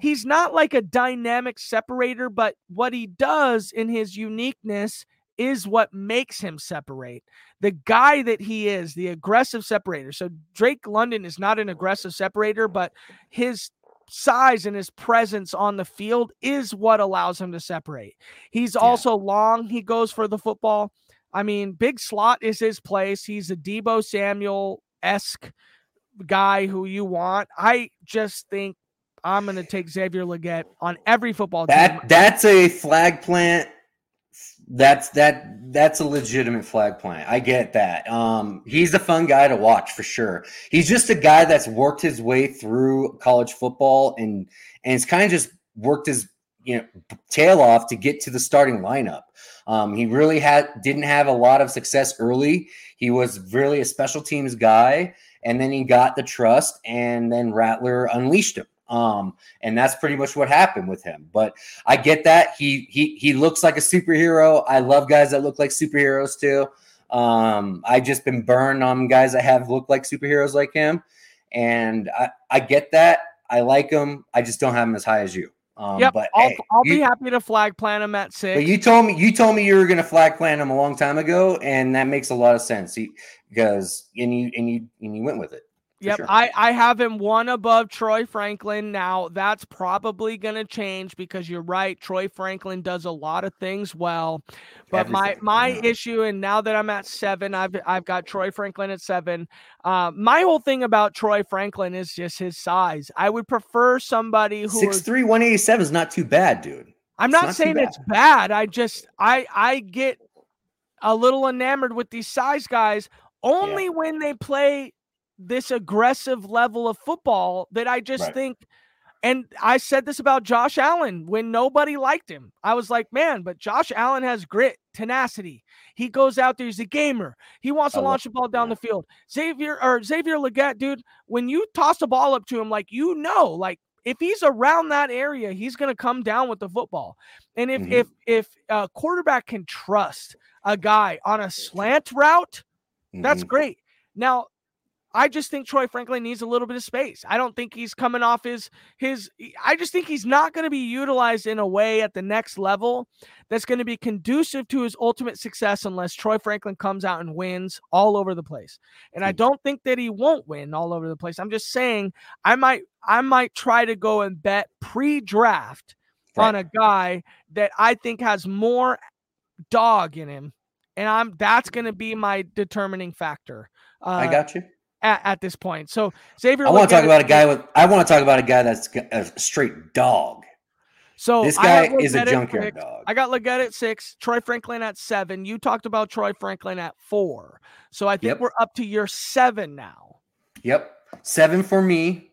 he's not like a dynamic separator, but what he does in his uniqueness is what makes him separate. The guy that he is, the aggressive separator. So Drake London is not an aggressive separator, but his size and his presence on the field is what allows him to separate. He's yeah. also long, he goes for the football. I mean, big slot is his place. He's a Deebo Samuel esque guy who you want. I just think I'm going to take Xavier Legette on every football
that. That's a flag plant. That's that that's a legitimate flag plant. I get that. Um, he's a fun guy to watch for sure. He's just a guy that's worked his way through college football and and it's kind of just worked his you know tail off to get to the starting lineup. Um, he really had didn't have a lot of success early. He was really a special teams guy, and then he got the trust, and then Rattler unleashed him. Um, and that's pretty much what happened with him. But I get that he he he looks like a superhero. I love guys that look like superheroes too. Um, I just been burned on guys that have looked like superheroes like him, and I I get that. I like him. I just don't have him as high as you. Um,
yep,
but
I'll,
hey,
I'll you, be happy to flag plant him at six.
But you told me you told me you were going to flag plant him a long time ago, and that makes a lot of sense. He, because and you and you and you went with it.
Yep, sure. I, I have him one above Troy Franklin. Now that's probably going to change because you're right. Troy Franklin does a lot of things well, but Everything. my my issue, and now that I'm at seven, I've I've got Troy Franklin at seven. Uh, my whole thing about Troy Franklin is just his size. I would prefer somebody who
six three one eighty seven is not too bad, dude.
I'm not, not saying bad. it's bad. I just I I get a little enamored with these size guys only yeah. when they play this aggressive level of football that I just right. think And I said this about Josh Allen when nobody liked him. I was like, man, but Josh Allen has grit, tenacity. He goes out there, he's a gamer. He wants to launch the ball down the field. Xavier or Xavier Legette, dude, when you toss the ball up to him, like you know, like if he's around that area, he's going to come down with the football. And if mm-hmm. if if a quarterback can trust a guy on a slant route, mm-hmm. that's great. Now, I just think Troy Franklin needs a little bit of space. I don't think he's coming off his his I just think he's not going to be utilized in a way at the next level that's going to be conducive to his ultimate success unless Troy Franklin comes out and wins all over the place. And I hmm. don't think that he won't win all over the place. I'm just saying I might I might try to go and bet pre-draft right. on a guy that I think has more dog in him and I'm that's going to be my determining factor.
Uh, I got you
at, at this point. So Xavier,
I want to talk about a guy with. I want to talk about a guy that's a straight dog.
So
this guy is a junkyard dog.
I got Legette at six, Troy Franklin at seven. You talked about Troy Franklin at four. So I think yep. we're up to year seven now.
Yep. Seven for me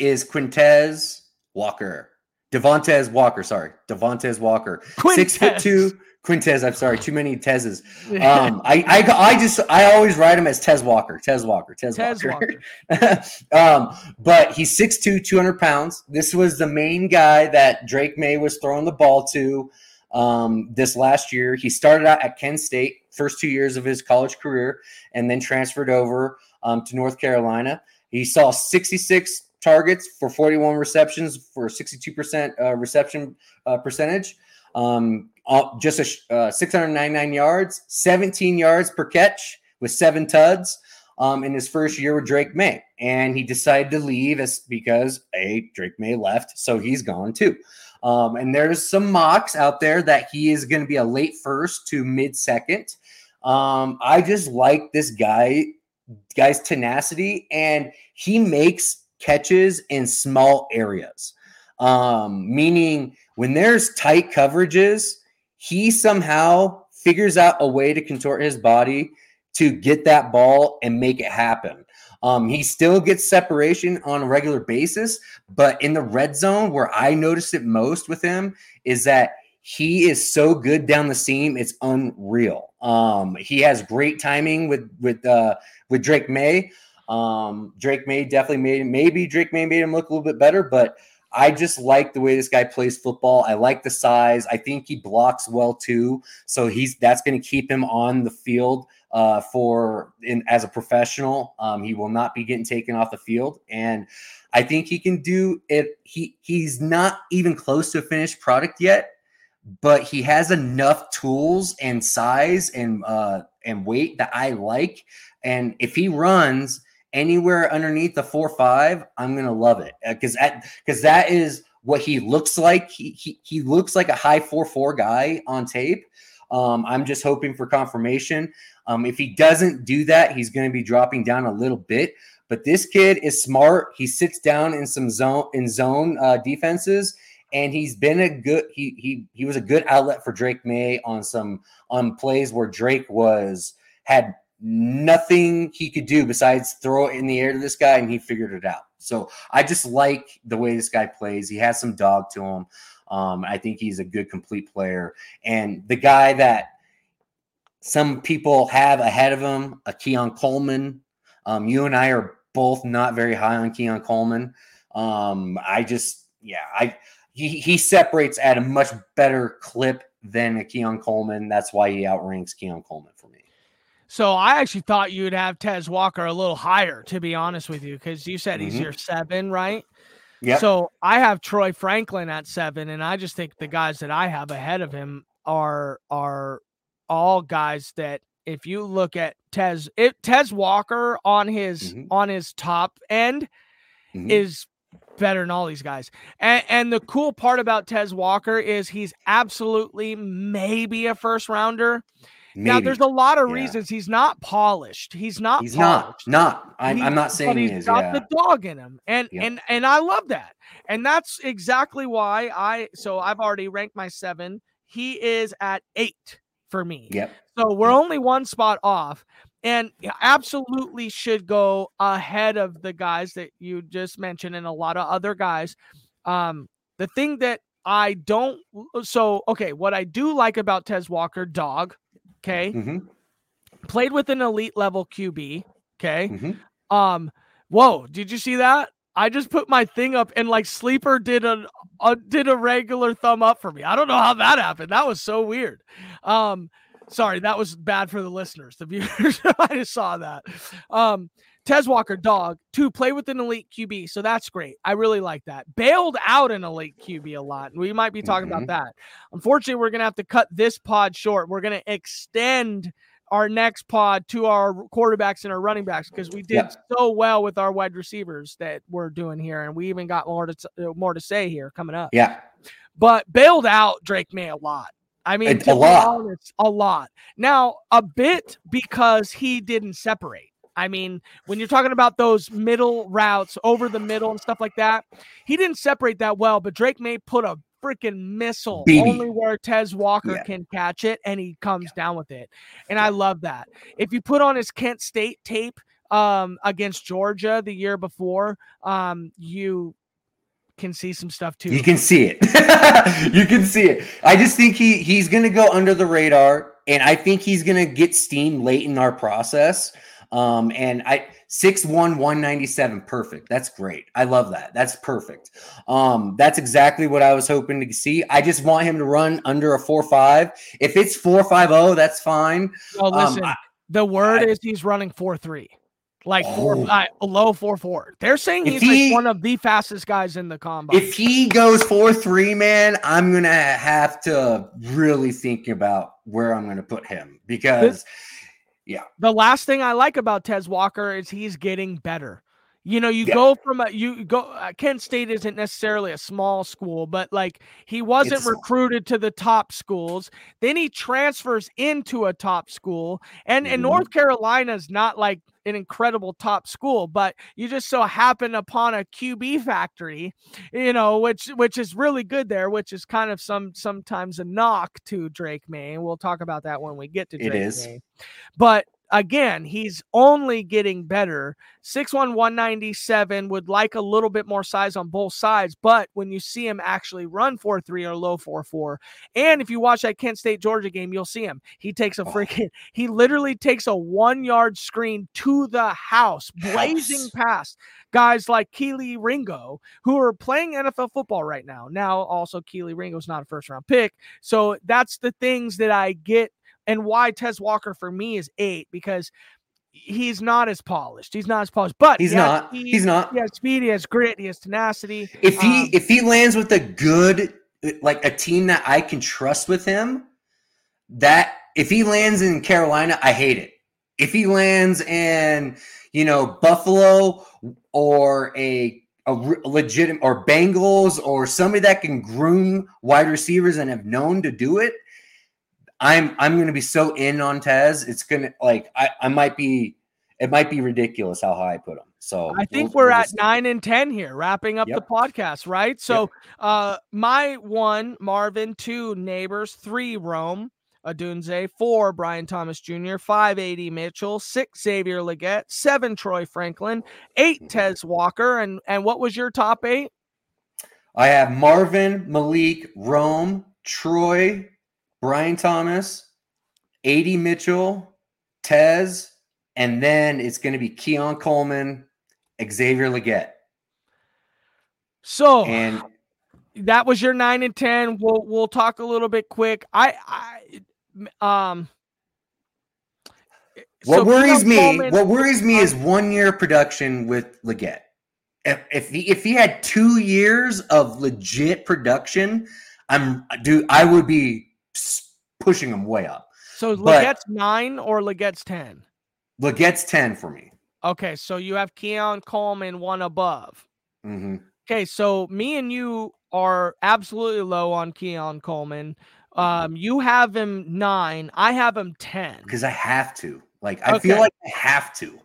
is Quintez Walker. Devontez Walker, sorry. Devontez Walker. Quintez. Six foot two, Quintez, I'm sorry, too many Tezes. Um, I, I, I just, I always write him as Tez Walker, Tez Walker, Tez, Tez Walker. Walker. um, but he's 6'2", 200 pounds. This was the main guy that Drake Maye was throwing the ball to um, this last year. He started out at Kent State, first two years of his college career, and then transferred over um, to North Carolina. He saw 66 targets for 41 receptions for 62% uh, reception uh, percentage. Um, just a, uh, 699 yards, 17 yards per catch with seven tuds um, in his first year with Drake Maye. And he decided to leave as because a Drake Maye left, so he's gone too. Um, and there's some mocks out there that he is going to be a late first to mid second. Um, I just like this guy, guy's tenacity, and he makes catches in small areas. Um, meaning when there's tight coverages, he somehow figures out a way to contort his body to get that ball and make it happen. Um, he still gets separation on a regular basis, but in the red zone, where I noticed it most with him, is that he is so good down the seam, it's unreal. Um, he has great timing with with uh, with Drake Maye. Um, Drake Maye definitely made maybe Drake Maye made him look a little bit better, but I just like the way this guy plays football. I like the size. I think he blocks well too. So he's that's going to keep him on the field uh, for in as a professional. Um, he will not be getting taken off the field, and I think he can do it. He he's not even close to a finished product yet, but he has enough tools and size and uh, and weight that I like. And if he runs anywhere underneath the four five, I'm gonna love it because uh, because that is what he looks like. He, he he looks like a high four four guy on tape. Um, I'm just hoping for confirmation. Um, if he doesn't do that, he's going to be dropping down a little bit. But this kid is smart. He sits down in some zone in zone uh, defenses, and he's been a good. He he he was a good outlet for Drake Maye on some on plays where Drake was had nothing he could do besides throw it in the air to this guy, and he figured it out. So I just like the way this guy plays. He has some dog to him. Um, I think he's a good complete player. And the guy that some people have ahead of him, a Keon Coleman. Um, you and I are both not very high on Keon Coleman. Um, I just, yeah, I he, he separates at a much better clip than a Keon Coleman. That's why he outranks Keon Coleman for me.
So I actually thought you'd have Tez Walker a little higher, to be honest with you, because you said mm-hmm. he's your seven, right?
Yeah.
So I have Troy Franklin at seven, and I just think the guys that I have ahead of him are are all guys that if you look at Tez, it Tez Walker on his mm-hmm. on his top end mm-hmm. is better than all these guys. And, and the cool part about Tez Walker is he's absolutely maybe a first rounder. Maybe. Now, there's a lot of yeah. reasons he's not polished. He's not.
He's
polished.
not. Not. I'm, I'm not saying
he's
he is,
got
yeah.
the dog in him, and and and I love that. And that's exactly why I. So I've already ranked my seven. He is at eight for me.
Yep.
So we're only one spot off, and absolutely should go ahead of the guys that you just mentioned and a lot of other guys. Um, the thing that I don't so okay, what I do like about Tez Walker, dog, okay,
hmm
played with an elite level QB, okay.
hmm
Um, whoa, did you see that? I just put my thing up and like sleeper did a, a did a regular thumb up for me. I don't know how that happened. That was so weird. Um, sorry, that was bad for the listeners. The viewers, I just saw that. Um, Tez Walker, dog, two, play with an elite QB. So that's great. I really like that. Bailed out an elite QB a lot. And We might be talking
Mhm.
about that. Unfortunately, we're going to have to cut this pod short. We're going to extend our next pod to our quarterbacks and our running backs because we did so well with our wide receivers that we're doing here. And we even got more to, t- uh, more to say here coming up
Yeah.
but bailed out Drake Maye a lot. I mean,
A- a lot.
honest, a lot. Now, a bit because he didn't separate. I mean, when you're talking about those middle routes over the middle and stuff like that, he didn't separate that well. But Drake Maye put a freaking missile
BB.
only where Tez Walker
Yeah.
can catch it, and he comes down with it. And I love that. If you put on his Kent State tape um, against Georgia the year before, um, you can see some stuff too.
You can see it. you can see it. I just think he he's gonna go under the radar, and I think he's gonna get steam late in our process. Um, and I six one one ninety seven, perfect. That's great. I love that. That's perfect. Um, that's exactly what I was hoping to see. I just want him to run under a four five. If it's four five zero, that's fine.
Oh,
Um,
listen,
I-
the word
I-
is he's running four three, like four
Oh.
uh, low four four. They're saying he's
he-
like one of the fastest guys in the combine.
If he goes four three, man, I'm gonna have to really think about where I'm gonna put him because
the last thing I like about Tez Walker is he's getting better. You know, you
Yeah.
go from a you go. Uh, Kent State isn't necessarily a small school, but like he wasn't
It's-
recruited to the top schools. Then he transfers into a top school, and and
Mhm.
North Carolina is not like an incredible top school, but you just so happen upon a QB factory, you know, which which is really good there, which is kind of some sometimes a knock to Drake Maye. And we'll talk about that when we get to
It
Drake
is.
May. But again, he's only getting better. 6'1, 197 would like a little bit more size on both sides. But when you see him actually run 4 3 or low 4 4, and if you watch that Kent State Georgia game, you'll see him. He takes a
Oh.
freaking, he literally takes a one yard screen to the house, blazing
House.
past guys like Kelee Ringo, who are playing NFL football right now. Now, also, Kelee Ringo's not a first round pick. So that's the things that I get and why Tez Walker for me is eight because he's not as polished. He's not as polished, but
he's
he
not.
speed,
He's not.
He has speed. He has grit. He has tenacity.
If he
Um,
if he lands with a good like a team that I can trust with him, that if he lands in Carolina, I hate it. If he lands in you know Buffalo or a a re- legit or Bengals or somebody that can groom wide receivers and have known to do it, I'm I'm gonna be so in on Tez. It's gonna like I I might be it might be ridiculous how high I put him. So
I think
we'll-
we're
we'll
at
just-
nine and ten here, wrapping up the podcast, right? So, uh, my one Marvin, two Nabers, three Rome, Odunze, four Brian Thomas Jr., five AD Mitchell, six Xavier Legette, seven Troy Franklin, eight Tez Walker, and and what was your top eight?
I have Marvin, Malik, Rome, Troy, Brian Thomas, AD Mitchell, Tez, and then it's going to be Keon Coleman, Xavier Legette.
So
And
that was your nine and ten. We'll we'll talk a little bit quick. I I um.
what
so
worries
Keon
me,
Coleman-
what worries me is one year production with Legette. If, if he if he had two years of legit production, I'm dude, I would be pushing him way up.
so Legette's nine or Legette's ten.
Legette's 10 for me.
Okay, so you have Keon Coleman one above.
hmm
Okay, so me and you are absolutely low on Keon Coleman. Um, you have him nine. I have him ten.
Because I have to. Like I feel like I have to.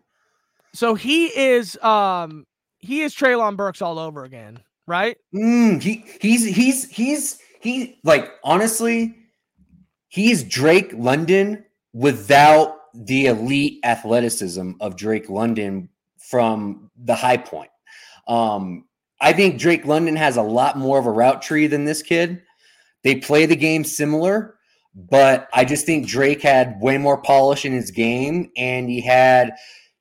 So he is um he is Treylon Burks all over again, right?
Mm, he he's he's he's he like honestly, he's Drake London without the elite athleticism of Drake London from the high point. Um, I think Drake London has a lot more of a route tree than this kid. They play the game similar, but I just think Drake had way more polish in his game and he had,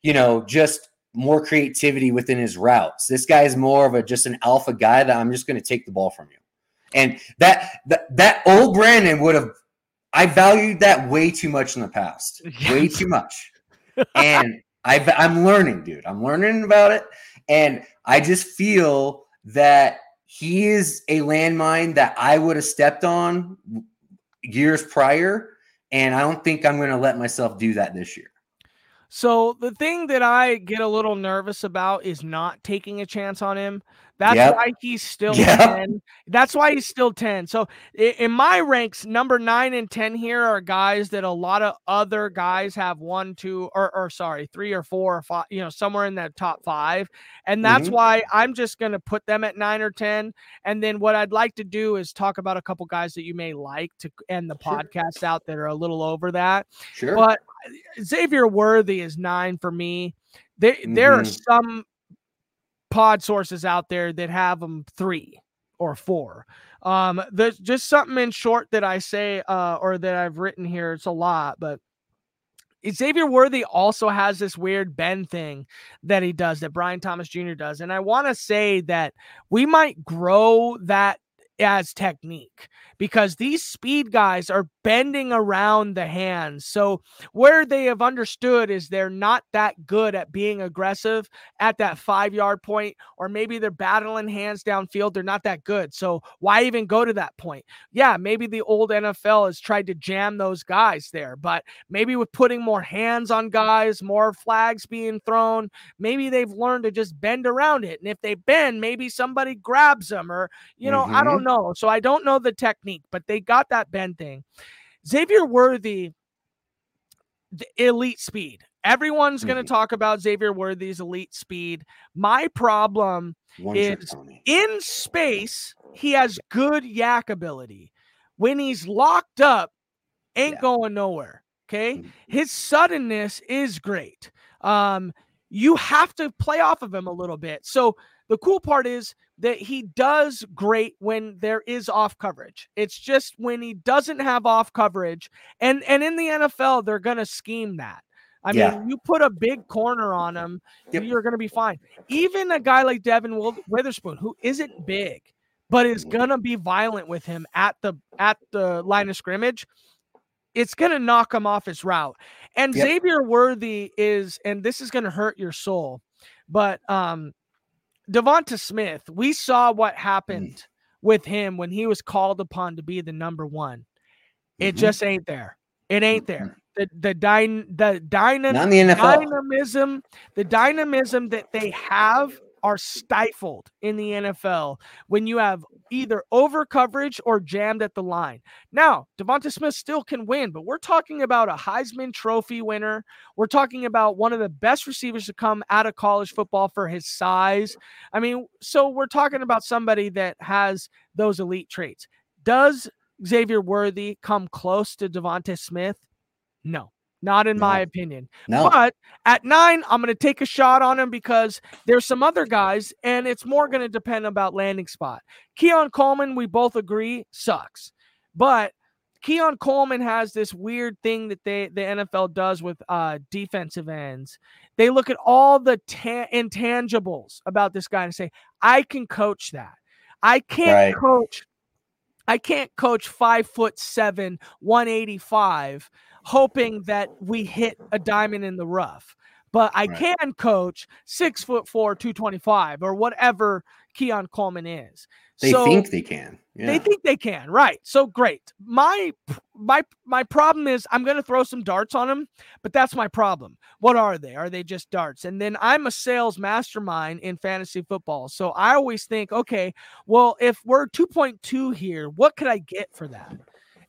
you know, just more creativity within his routes. This guy is more of a just an alpha guy that I'm just going to take the ball from you. And that that that old Brandon would have I valued that way too much in the past. Way too much. and I I'm learning, dude. I'm learning about it and I just feel that he is a landmine that I would have stepped on years prior and I don't think I'm going to let myself do that this year.
So the thing that I get a little nervous about is not taking a chance on him. That's yep. why he's still yep. 10. That's why he's still 10. So in my ranks, number nine and 10 here are guys that a lot of other guys have one, two, or, or sorry, three or four or five, you know, somewhere in that top five. And that's mm-hmm. why I'm just going to put them at nine or 10. And then what I'd like to do is talk about a couple guys that you may like to end the sure. podcast out that are a little over that.
Sure.
But Xavier Worthy is nine for me. There, mm-hmm. there are mm-hmm. some pod sources out there that have them three or four. Um, there's just something in short that I say, uh, or that I've written here. It's a lot, but Xavier Worthy also has this weird Ben thing that he does that Brian Thomas Jr. does. And I want to say that we might grow that as technique because these speed guys are bending around the hands. So, where they have understood is they're not that good at being aggressive at that five yard point, or maybe they're battling hands downfield. They're not that good. So, why even go to that point? Yeah, maybe the old NFL has tried to jam those guys there, but maybe with putting more hands on guys, more flags being thrown, maybe they've learned to just bend around it. And if they bend, maybe somebody grabs them, or, you know, mm-hmm. I don't know. So, I don't know the technique, but they got that bend thing. Xavier Worthy, elite speed. Everyone's mm-hmm. going to talk about Xavier Worthy's elite speed. My problem One is in space, he has good YAC ability. When he's locked up, ain't yeah. going nowhere. Okay. Mm-hmm. His suddenness is great. Um, you have to play off of him a little bit. So the cool part is that he does great when there is off coverage. It's just when he doesn't have off coverage, and and in the NFL they're gonna scheme that. I yeah. mean, you put a big corner on him, yep. you're gonna be fine. Even a guy like Devon Witherspoon, who isn't big, but is mm-hmm. gonna be violent with him at the at the line of scrimmage. It's gonna knock him off his route. And yep. Xavier Worthy is, and this is gonna hurt your soul, but um, Devonta Smith, we saw what mm. happened mm. with him when he was called upon to be the number one. It mm-hmm. just ain't there. It ain't there. The the dyn the dynam-
the
dynamism, the dynamism that they have are stifled in the NFL when you have either over coverage or jammed at the line. Now, Devonta Smith still can win, but we're talking about a Heisman Trophy winner. We're talking about one of the best receivers to come out of college football for his size. I mean, so we're talking about somebody that has those elite traits. Does Xavier Worthy come close to Devonta Smith? No. Not in no. my opinion. No. But at nine, I'm going to take a shot on him because there's some other guys, and it's more going to depend about landing spot. Keon Coleman, we both agree, sucks. But Keon Coleman has this weird thing that they the NFL does with uh, defensive ends. They look at all the ta- intangibles about this guy and say, "I can coach that. I can't right. coach. I can't coach five foot seven, 185." Hoping that we hit a diamond in the rough. But I right. can coach six foot four, 225, or whatever Keon Coleman is.
They so think they can.
Yeah. They think they can, right? So great. My my my problem is I'm going to throw some darts on them, but that's my problem. What are they? Are they just darts? And then I'm a sales mastermind in fantasy football, so I always think, okay, well, if we're 2.2 here, what could I get for that?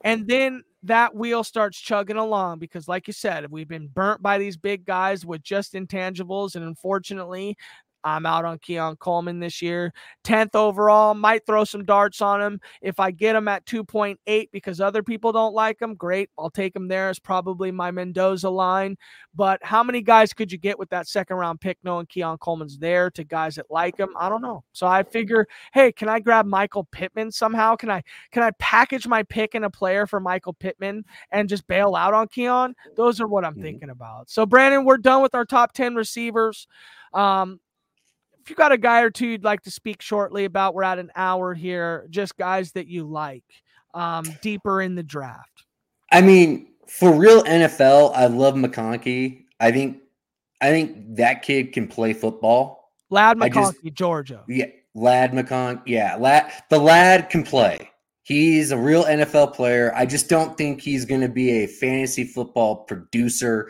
And then that wheel starts chugging along because, like you said, we've been burnt by these big guys with just intangibles. And unfortunately, I'm out on Keon Coleman this year. 10th overall, might throw some darts on him. If I get him at 2.8 because other people don't like him, great. I'll take him there as probably my Mendoza line. But how many guys could you get with that second round pick knowing Keon Coleman's there to guys that like him? I don't know. So I figure, hey, can I grab Michael Pittman somehow? Can I can I package my pick in a player for Michael Pittman and just bail out on Keon? Those are what I'm mm-hmm. thinking about. So Brandon, we're done with our top 10 receivers. Um, if you got a guy or two you'd like to speak shortly about, we're at an hour here. Just guys that you like um, deeper in the draft.
I mean, for real NFL, I love McConkey. I think I think that kid can play football.
Ladd McConkey, just, Georgia.
Yeah, Ladd McConkey. Yeah, lad. The lad can play. He's a real NFL player. I just don't think he's going to be a fantasy football producer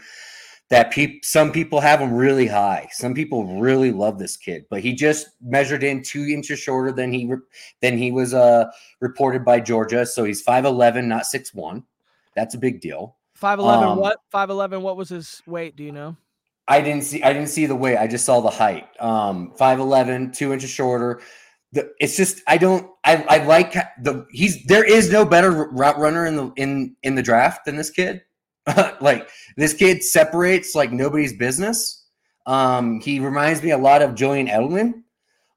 that pe- some people have him really high. Some people really love this kid, but he just measured in two inches shorter than he re- than he was uh, reported by Georgia. So he's five eleven, not six one. That's a big deal.
Five eleven. Um, what? Five eleven. What was his weight? Do you know?
I didn't see. I didn't see the weight. I just saw the height. Um, five eleven, two inches shorter. The, it's just I don't. I, I like the he's. There is no better route runner in the in in the draft than this kid. like this kid separates like nobody's business. Um, he reminds me a lot of Julian Edelman.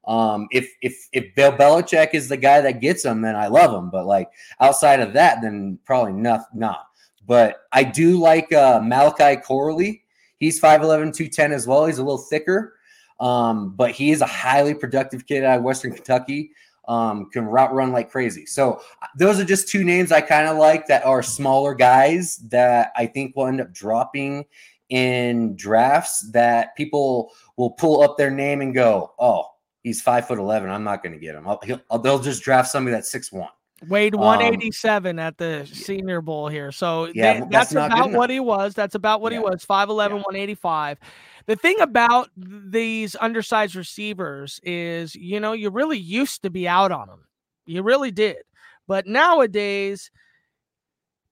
Um, if if if Bill Belichick is the guy that gets him, then I love him. But like outside of that, then probably not. But I do like uh, Malachi Corley. He's 5'11", 210 as well. He's a little thicker, um, but he is a highly productive kid out of Western Kentucky um, can route run like crazy. So uh, those are just two names I kind of like that are smaller guys that I think will end up dropping in drafts that people will pull up their name and go, oh, he's five foot 11. I'm not going to get him. I'll, I'll, they'll just draft somebody that's six one.
Weighed 187 um, at the Senior Bowl here. So yeah, they, that's, that's about what he was. That's about what yeah. he was 5'11, yeah. 185. The thing about these undersized receivers is, you know, you really used to be out on them. You really did. But nowadays,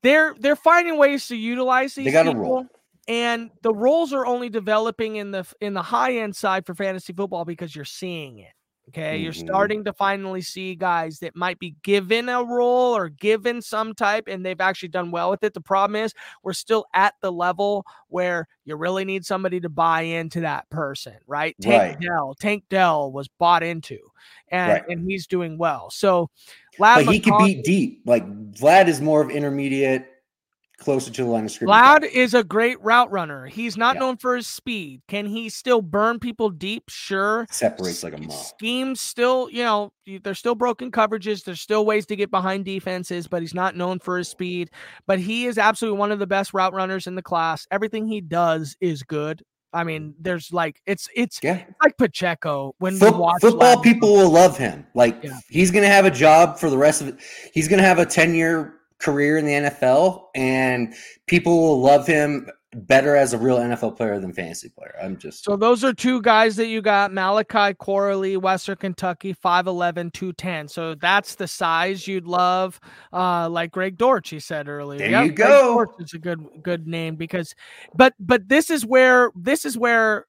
they're they're finding ways to utilize these. They got people, a role. And the roles are only developing in the in the high end side for fantasy football because you're seeing it. Okay. Mm-hmm. You're starting to finally see guys that might be given a role or given some type and they've actually done well with it. The problem is we're still at the level where you really need somebody to buy into that person, right? Tank right. Dell. Tank Dell was bought into and, right. and he's doing well. So
Ladd but he could beat deep. Like Ladd is more of intermediate closer to the line of scrimmage.
Ladd is a great route runner. He's not yeah. known for his speed. Can he still burn people deep? Sure.
Separates like a moth.
Schemes still, you know, there's still broken coverages. There's still ways to get behind defenses, but he's not known for his speed. But he is absolutely one of the best route runners in the class. Everything he does is good. I mean, there's like it's it's, yeah. like Pacheco when
Foot, football people will love him. Like yeah. he's gonna have a job for the rest of it. He's gonna have a 10 year career in the NFL, and people will love him better as a real NFL player than fantasy player. I'm just
so those are two guys that you got Malachi Corley, Western Kentucky, 5'11, 210. So that's the size you'd love. Uh, like Greg Dortch, he said earlier.
There yep, you go.
Greg Dortch is a good good name because but but this is where this is where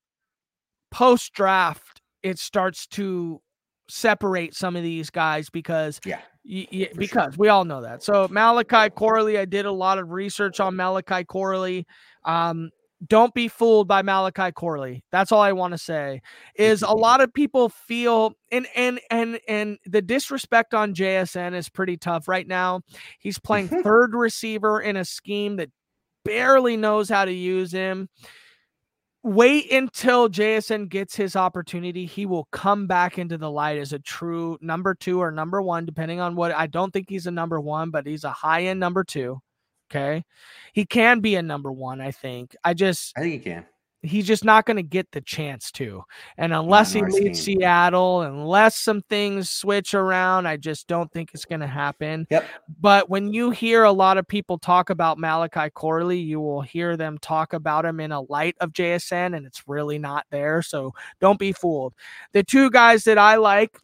post draft it starts to separate some of these guys because
yeah
yeah, because sure. we all know that. So Malachi Corley, I did a lot of research on Malachi Corley. Um, don't be fooled by Malachi Corley. That's all I want to say. Is a lot of people feel and and and and the disrespect on JSN is pretty tough right now. He's playing third receiver in a scheme that barely knows how to use him wait until JSN gets his opportunity. He will come back into the light as a true number two or number one, depending on what I don't think he's a number one, but he's a high end number two. Okay. He can be a number one, I think. I just
I think he can
he's just not going to get the chance to. And unless he leaves Seattle, unless some things switch around, I just don't think it's going to happen.
Yep.
But when you hear a lot of people talk about Malachi Corley, you will hear them talk about him in a light of JSN, and it's really not there. So don't be fooled. The two guys that I like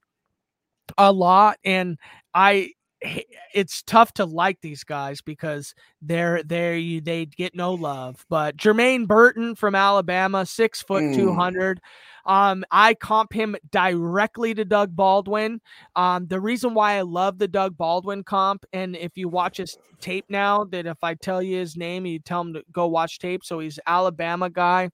a lot, and I it's tough to like these guys because they're they they get no love. But Jermaine Burton from Alabama, six foot mm. two hundred. Um, I comp him directly to Doug Baldwin. Um, the reason why I love the Doug Baldwin comp, and if you watch his tape now, that if I tell you his name, you tell him to go watch tape. So he's Alabama guy.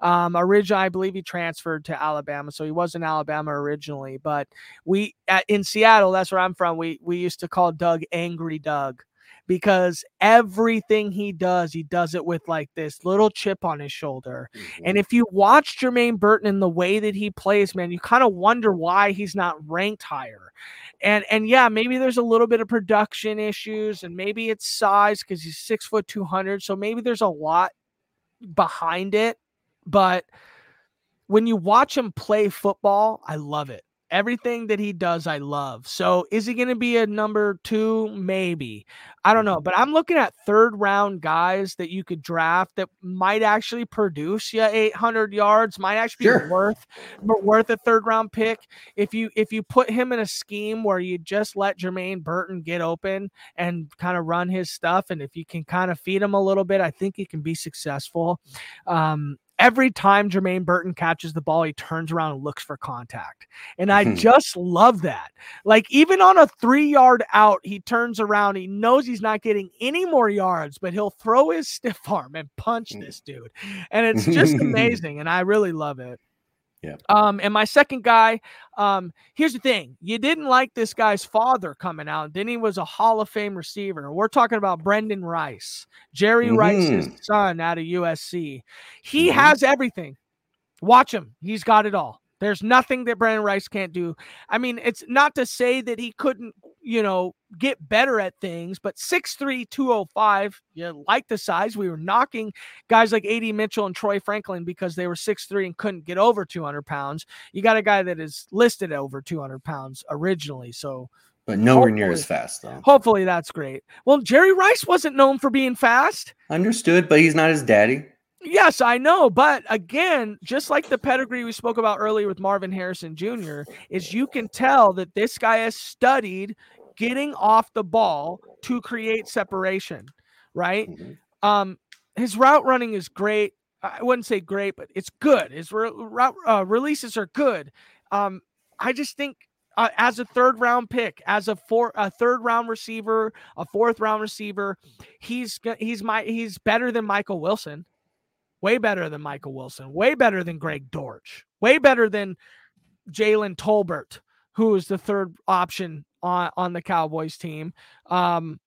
Um, originally, I believe he transferred to Alabama, so he was in Alabama originally. But we at, in Seattle, that's where I'm from. We we used to call Doug Angry Doug because everything he does, he does it with like this little chip on his shoulder. Mm-hmm. And if you watch Jermaine Burton in the way that he plays, man, you kind of wonder why he's not ranked higher. And and yeah, maybe there's a little bit of production issues, and maybe it's size because he's six foot two hundred. So maybe there's a lot behind it. But when you watch him play football, I love it. Everything that he does, I love. So is he going to be a number two? Maybe. I don't know. But I'm looking at third round guys that you could draft that might actually produce you 800 yards, might actually sure. be worth worth a third round pick. If you if you put him in a scheme where you just let Jermaine Burton get open and kind of run his stuff, and if you can kind of feed him a little bit, I think he can be successful. Um, every time Jermaine Burton catches the ball, he turns around and looks for contact. And I just love that. Like, even on a three yard out, he turns around. He knows he's not getting any more yards, but he'll throw his stiff arm and punch hmm. this dude. And it's just amazing. And I really love it.
Yeah.
Um, and my second guy, um, here's the thing: you didn't like this guy's father coming out. Then he was a Hall of Fame receiver. We're talking about Brenden Rice, Jerry mm-hmm. Rice's son out of USC. He mm-hmm. has everything. Watch him; he's got it all. There's nothing that Brenden Rice can't do. I mean, it's not to say that he couldn't, you know, get better at things, but 6'3, 205, you like the size. We were knocking guys like AD Mitchell and Troy Franklin because they were 6'3 and couldn't get over 200 pounds. You got a guy that is listed over 200 pounds originally. So,
but nowhere near as fast, though.
Hopefully that's great. Well, Jerry Rice wasn't known for being fast.
Understood, but he's not his daddy.
Yes, I know. But again, just like the pedigree we spoke about earlier with Marvin Harrison Jr., is you can tell that this guy has studied getting off the ball to create separation, right? Mm-hmm. Um, his route running is great. I wouldn't say great, but it's good. His re- route uh, releases are good. Um, I just think uh, as a third round pick, as a four, a third round receiver, a fourth round receiver, he's he's my he's better than Michael Wilson way better than Michael Wilson, way better than Greg Dortch, way better than Jalen Tolbert, who is the third option on, on the Cowboys team. Um,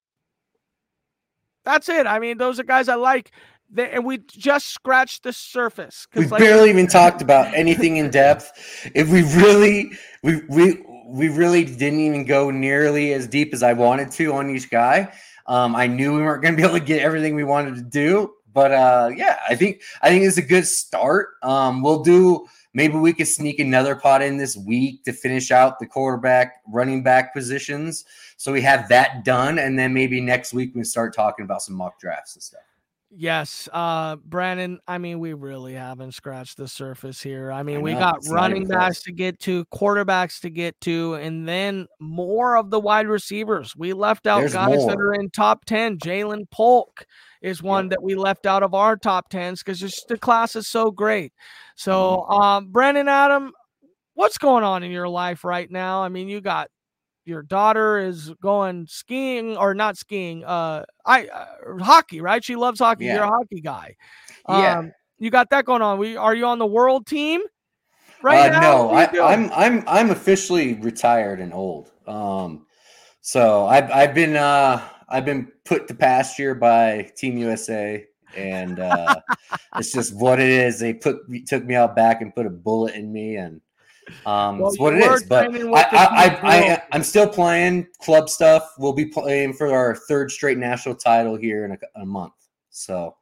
that's it. I mean, those are guys I like. They, and we just scratched the surface.
We like, barely even talked about anything in depth. If we really, we we we really didn't even go nearly as deep as I wanted to on each guy. Um, I knew we weren't going to be able to get everything we wanted to do, but uh, yeah, I think I think it's a good start. Um, we'll do maybe we could sneak another pot in this week to finish out the quarterback, running back positions. So we have that done, and then maybe next week we start talking about some mock drafts and stuff.
Yes, uh, Brandon. I mean, we really haven't scratched the surface here. I mean, I we got running backs to get to, quarterbacks to get to, and then more of the wide receivers. We left out There's guys more. that are in top ten. Ja'Lynn Polk is one yeah. that we left out of our top tens because just the class is so great. So, mm-hmm. um, Brandon Adam, what's going on in your life right now? I mean, you got your daughter is going skiing or not skiing uh i uh, hockey right? She loves hockey yeah. you're a hockey guy.
Yeah. Um,
you got that going on. We are you on the world team right
uh, no I, i'm i'm i'm officially retired and old. Um so i've i've been uh i've been put to pasture by team usa and uh it's just what it is. They put took me out back and put a bullet in me and um, well, it's what it is. But I, I, I, I, am still playing club stuff. We'll be playing for our third straight national title here in a, a month. So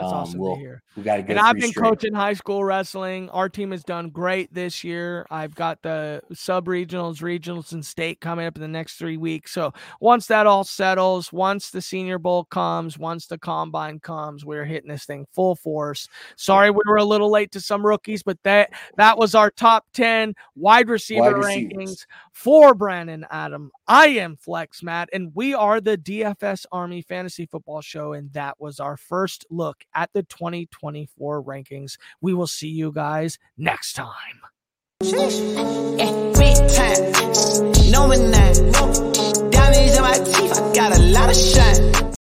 That's
um,
awesome
we'll,
to hear.
We got to go.
And I've been
straight.
coaching high school wrestling. Our team has done great this year. I've got the sub regionals, regionals, and state coming up in the next three weeks. So once that all settles, once the Senior Bowl comes, once the combine comes, we're hitting this thing full force. Sorry we were a little late to some rookies, but that that was our top ten wide receiver
Wide
rankings for Brandon Adam. I am Flex Matt, and we are the DFS Army Fantasy Football Show, and that was our first look at the 2024 rankings. We will see you guys next time.
Knowing
that, diamonds in my teeth, I got a lot of shine.